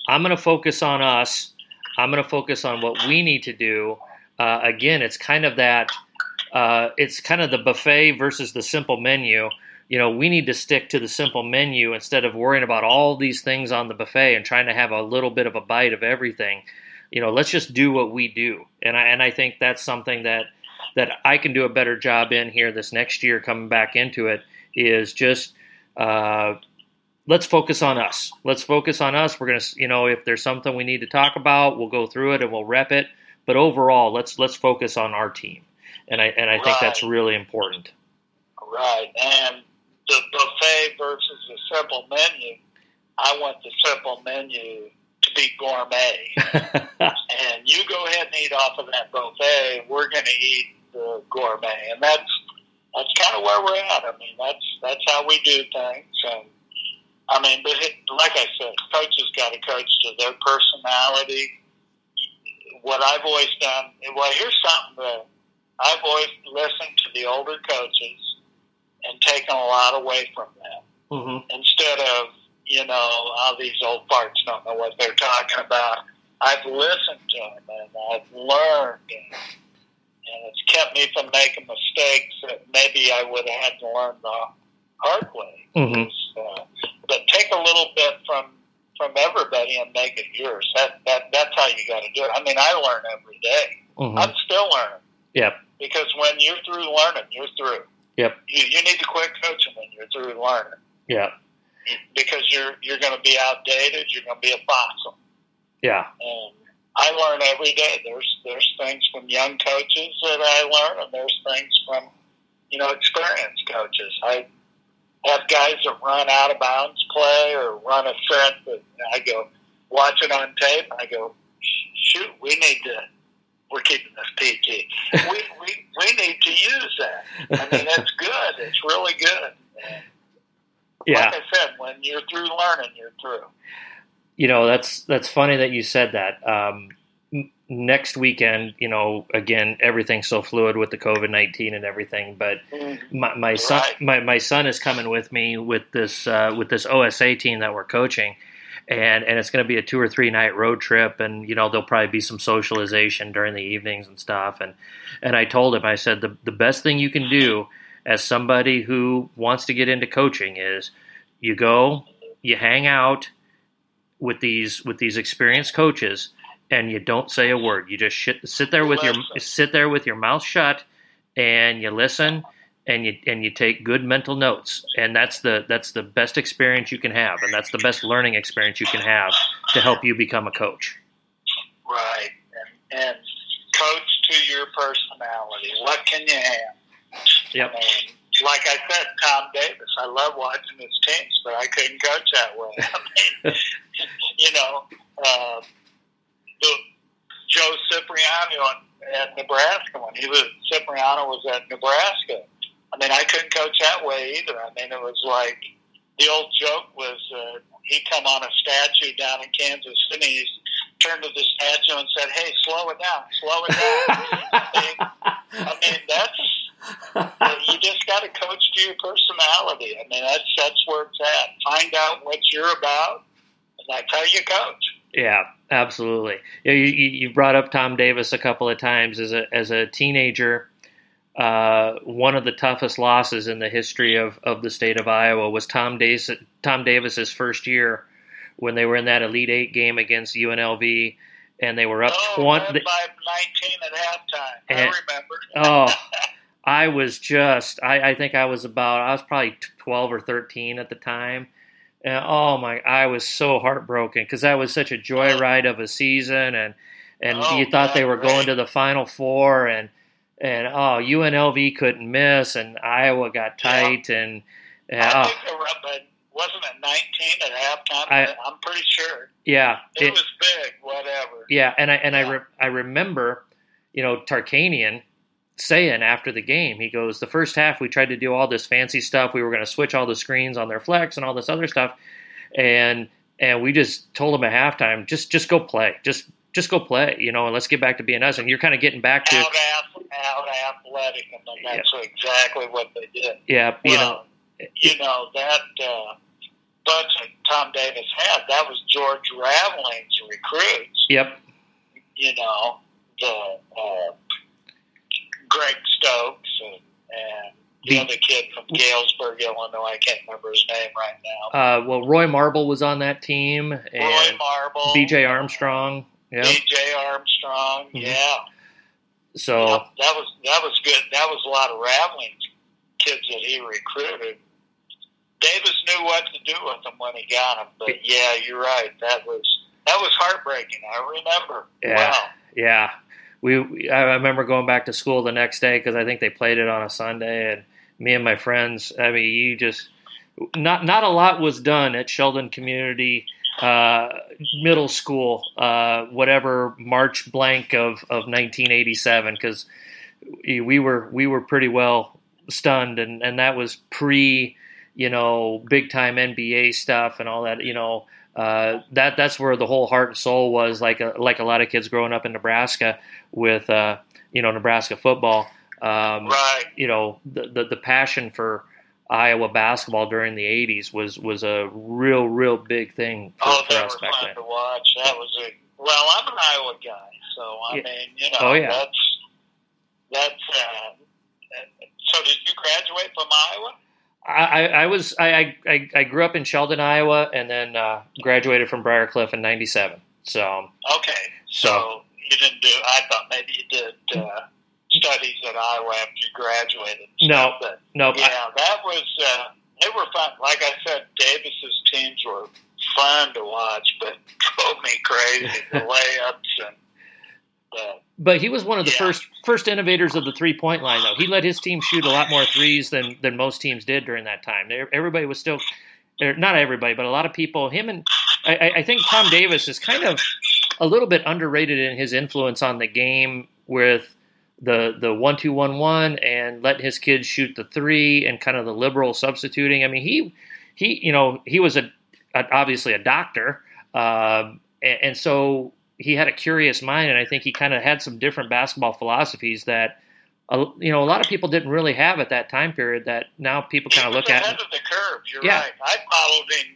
I'm going to focus on us. I'm going to focus on what we need to do. Uh, again, it's kind of that. Uh, it's kind of the buffet versus the simple menu. You know, we need to stick to the simple menu instead of worrying about all these things on the buffet and trying to have a little bit of a bite of everything. You know, let's just do what we do. And I and I think that's something that that I can do a better job in here this next year coming back into it is just uh, let's focus on us. Let's focus on us. We're gonna, you know, if there's something we need to talk about, we'll go through it and we'll rep it. But overall, let's let's focus on our team, and I and I right. think that's really important. Right, and the buffet versus the simple menu. I want the simple menu to be gourmet, and you go ahead and eat off of that buffet. We're going to eat the gourmet, and that's that's kind of where we're at. I mean, that's that's how we do things, and I mean, but it, like I said, coaches got to coach to their personality. What I've always done, well, here's something that I've always listened to the older coaches and taken a lot away from them. Mm-hmm. Instead of, you know, all these old farts don't know what they're talking about. I've listened to them and I've learned, and, and it's kept me from making mistakes that maybe I would have had to learn the hard way. Mm-hmm. Uh, but take a little bit from from everybody and make it yours. That that that's how you got to do it. I mean, I learn every day. Mm-hmm. I'm still learning. Yep. Because when you're through learning, you're through. Yep. You, you need to quit coaching when you're through learning. Yeah. Because you're you're going to be outdated. You're going to be a fossil. Yeah. And I learn every day. There's there's things from young coaches that I learn, and there's things from you know experienced coaches. I have guys that run out of bounds play or run a set that I go watch it on tape I go, shoot, we need to. We're keeping this PG. we, we we need to use that. I mean, it's good. It's really good. Yeah. Like I said, when you're through learning, you're through. You know, that's that's funny that you said that. Um, next weekend, you know, again, everything's so fluid with the COVID nineteen and everything. But mm-hmm. my, my son, my, my son is coming with me with this uh, with this OSA team that we're coaching, and and it's going to be a two or three night road trip, and you know there'll probably be some socialization during the evenings and stuff. And and I told him, I said the the best thing you can do as somebody who wants to get into coaching is you go, you hang out with these with these experienced coaches and you don't say a word. You just sit there with your sit there with your mouth shut, and you listen, and you and you take good mental notes. And that's the that's the best experience you can have, and that's the best learning experience you can have to help you become a coach. Right, and, and coach to your personality. What can you have? Yep. I mean, like I said, Tom Davis. I love watching his teams, but I couldn't coach that way. I mean, you know. Uh, Joe Cipriano at Nebraska when he was Cipriano was at Nebraska. I mean, I couldn't coach that way either. I mean, it was like the old joke was uh, he come on a statue down in Kansas City. He turned to the statue and said, "Hey, slow it down, slow it down." I, mean, that's you just got to coach to your personality. I mean, that's that's where it's at. Find out what you're about, and that's how you coach. Yeah, absolutely. You, you, you brought up Tom Davis a couple of times as a as a teenager. Uh, one of the toughest losses in the history of, of the state of Iowa was Tom Davis Tom Davis's first year when they were in that Elite Eight game against UNLV, and they were up oh, twenty by nineteen at halftime. And, I remember. oh, I was just I, I think I was about I was probably twelve or thirteen at the time and oh my, I was so heartbroken because that was such a joyride of a season, and and oh, you thought they were right. going to the Final Four, and and oh UNLV couldn't miss, and Iowa got tight, yeah. and, and I oh. think but wasn't it 19 at halftime? I- I'm pretty sure Yeah, it, it- was big. Whatever. yeah, and I and I re- I remember, you know, Tarkanian saying after the game, he goes, the first half we tried to do all this fancy stuff. We were going to switch all the screens on their flex and all this other stuff, and and we just told them at halftime, just just go play, just just go play, you know, and let's get back to being us. And you're kind of getting back to, Out, out athletic, and then that's exactly what they did. yeah, you know, you know that uh, bunch that Tom Davis had. That was George Raveling's recruits. yep, You know the uh, Greg Stokes and, and the The- other kid from Galesburg, Illinois. I can't remember his name right now. uh, well, Roy Marble was on that team, Roy and Marble, B.J. Armstrong, yeah, B.J. Armstrong. Mhm. Yeah, so. Yep, that was that was good. That was a lot of Raveling kids that he recruited. Davis knew what to do with them when he got them. But yeah, you're right. That was that was heartbreaking. I remember. Yeah. Wow. Yeah, we. I remember going back to school the next day because I think they played it on a Sunday, and me and my friends. I mean, you just not not a lot was done at Sheldon Community uh, Middle School, uh, whatever March blank of of 1987, because we were we were pretty well stunned, and and that was pre. You know, big time NBA stuff and all that. You know, uh, that that's where the whole heart and soul was like a, like a lot of kids growing up in Nebraska with uh, you know Nebraska football. Um, Right. You know the, the the passion for Iowa basketball during the '80s was was a real real big thing for, Oh, for us back fun then. to watch. That was a well. I'm an Iowa guy, so I Yeah. mean, you know, Oh, yeah. that's that's. Uh, so did you graduate from Iowa? I, I, I was I, I I grew up in Sheldon, Iowa, and then uh, graduated from Briarcliff in '97. So Okay, so, you didn't do. I thought maybe you did uh, studies at Iowa after you graduated. No. but no, I- yeah, that was. Uh, they were fun. Like I said, Davis's teams were fun to watch, but drove me crazy. The layups and But he was one of the Yeah. first first innovators of the three point line, though. He let his team shoot a lot more threes than than most teams did during that time. Everybody was still, not everybody, but a lot of people. Him and I, I- think Tom Davis is kind of a little bit underrated in his influence on the game with the the one two one one and letting his kids shoot the three and kind of the liberal substituting. I mean, he he you know he was a, a obviously a doctor, um, and, and so he had a curious mind, and I think he kind of had some different basketball philosophies that. Uh, you know, a lot of people didn't really have at that time period. That now people kind of he look was at. ahead of the curve. You're Yeah. right. I followed him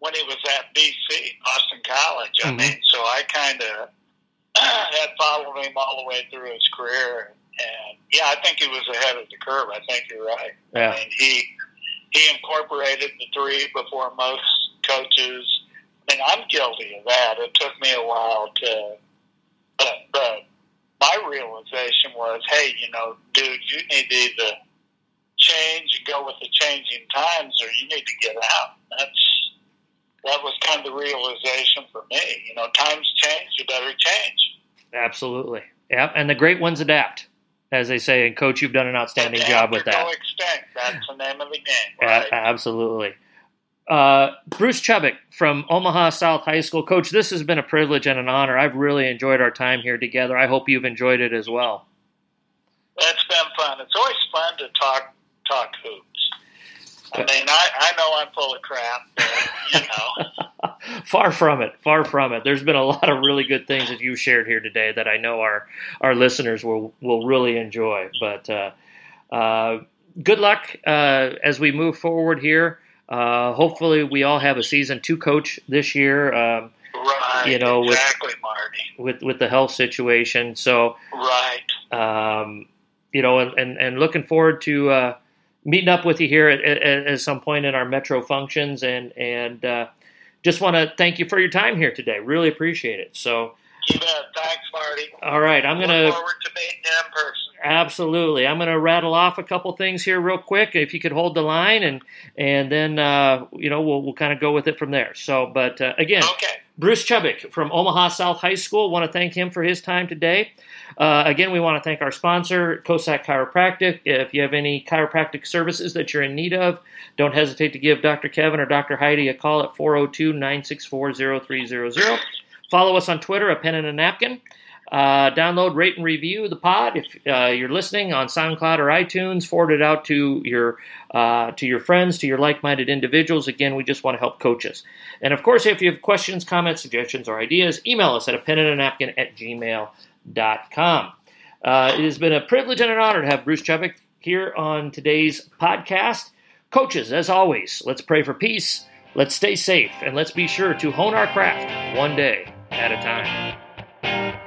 when he was at BC, Boston College. I Mhm. mean, so I kind of had followed him all the way through his career, and yeah, I think he was ahead of the curve. I think you're right. Yeah. I mean, he he incorporated the three before most coaches. I mean, I'm guilty of that. It took me a while to, but, but my realization was, hey, you know, dude, you need to either change and go with the changing times, or you need to get out. That's that was kind of the realization for me. You know, times change, you better change. Absolutely. Yeah, and the great ones adapt, as they say. And coach, you've done an outstanding Adapt job with that. Go extinct. That's the name of the game, A- right? absolutely. Uh, Bruce Chubick from Omaha South High School. Coach, this has been a privilege and an honor. I've really enjoyed our time here together. I hope you've enjoyed it as well. It's been fun. It's always fun to talk talk hoops. I mean, I, I know I'm full of crap, but you know, far from it. Far from it. There's been a lot of really good things that you shared here today that I know our our listeners will will really enjoy. But uh, uh, good luck uh, as we move forward here. Uh, hopefully, we all have a season two coach this year um, right? You know, with- exactly, Marty. with with the health situation. So, Right. um, you know, and, and, and looking forward to uh, meeting up with you here at, at, at some point in our Metro functions, and and uh, just want to thank you for your time here today. Really appreciate it. So, You bet. Thanks, Marty. all right, I'm gonna Look forward to meeting you in person. absolutely. I'm gonna rattle off a couple things here real quick. If you could hold the line, and and then uh, you know we'll we'll kind of go with it from there. So, but uh, again, Okay. Bruce Chubick from Omaha South High School. Want to thank him for his time today. Uh, again, we want to thank our sponsor, COSAC Chiropractic. If you have any chiropractic services that you're in need of, don't hesitate to give Dr. Kevin or Dr. Heidi a call at 402 964 0300. Follow us on Twitter, a pen and a napkin. Uh, download, rate, and review the pod. If uh, you're listening on SoundCloud or iTunes, forward it out to your uh, to your friends, to your like-minded individuals. Again, we just want to help coaches. And of course, if you have questions, comments, suggestions, or ideas, email us at a pen and a napkin at gmail.com. Uh, it has been a privilege and an honor to have Bruce Chubick here on today's podcast. Coaches, as always, let's pray for peace, let's stay safe, and let's be sure to hone our craft one day at a time.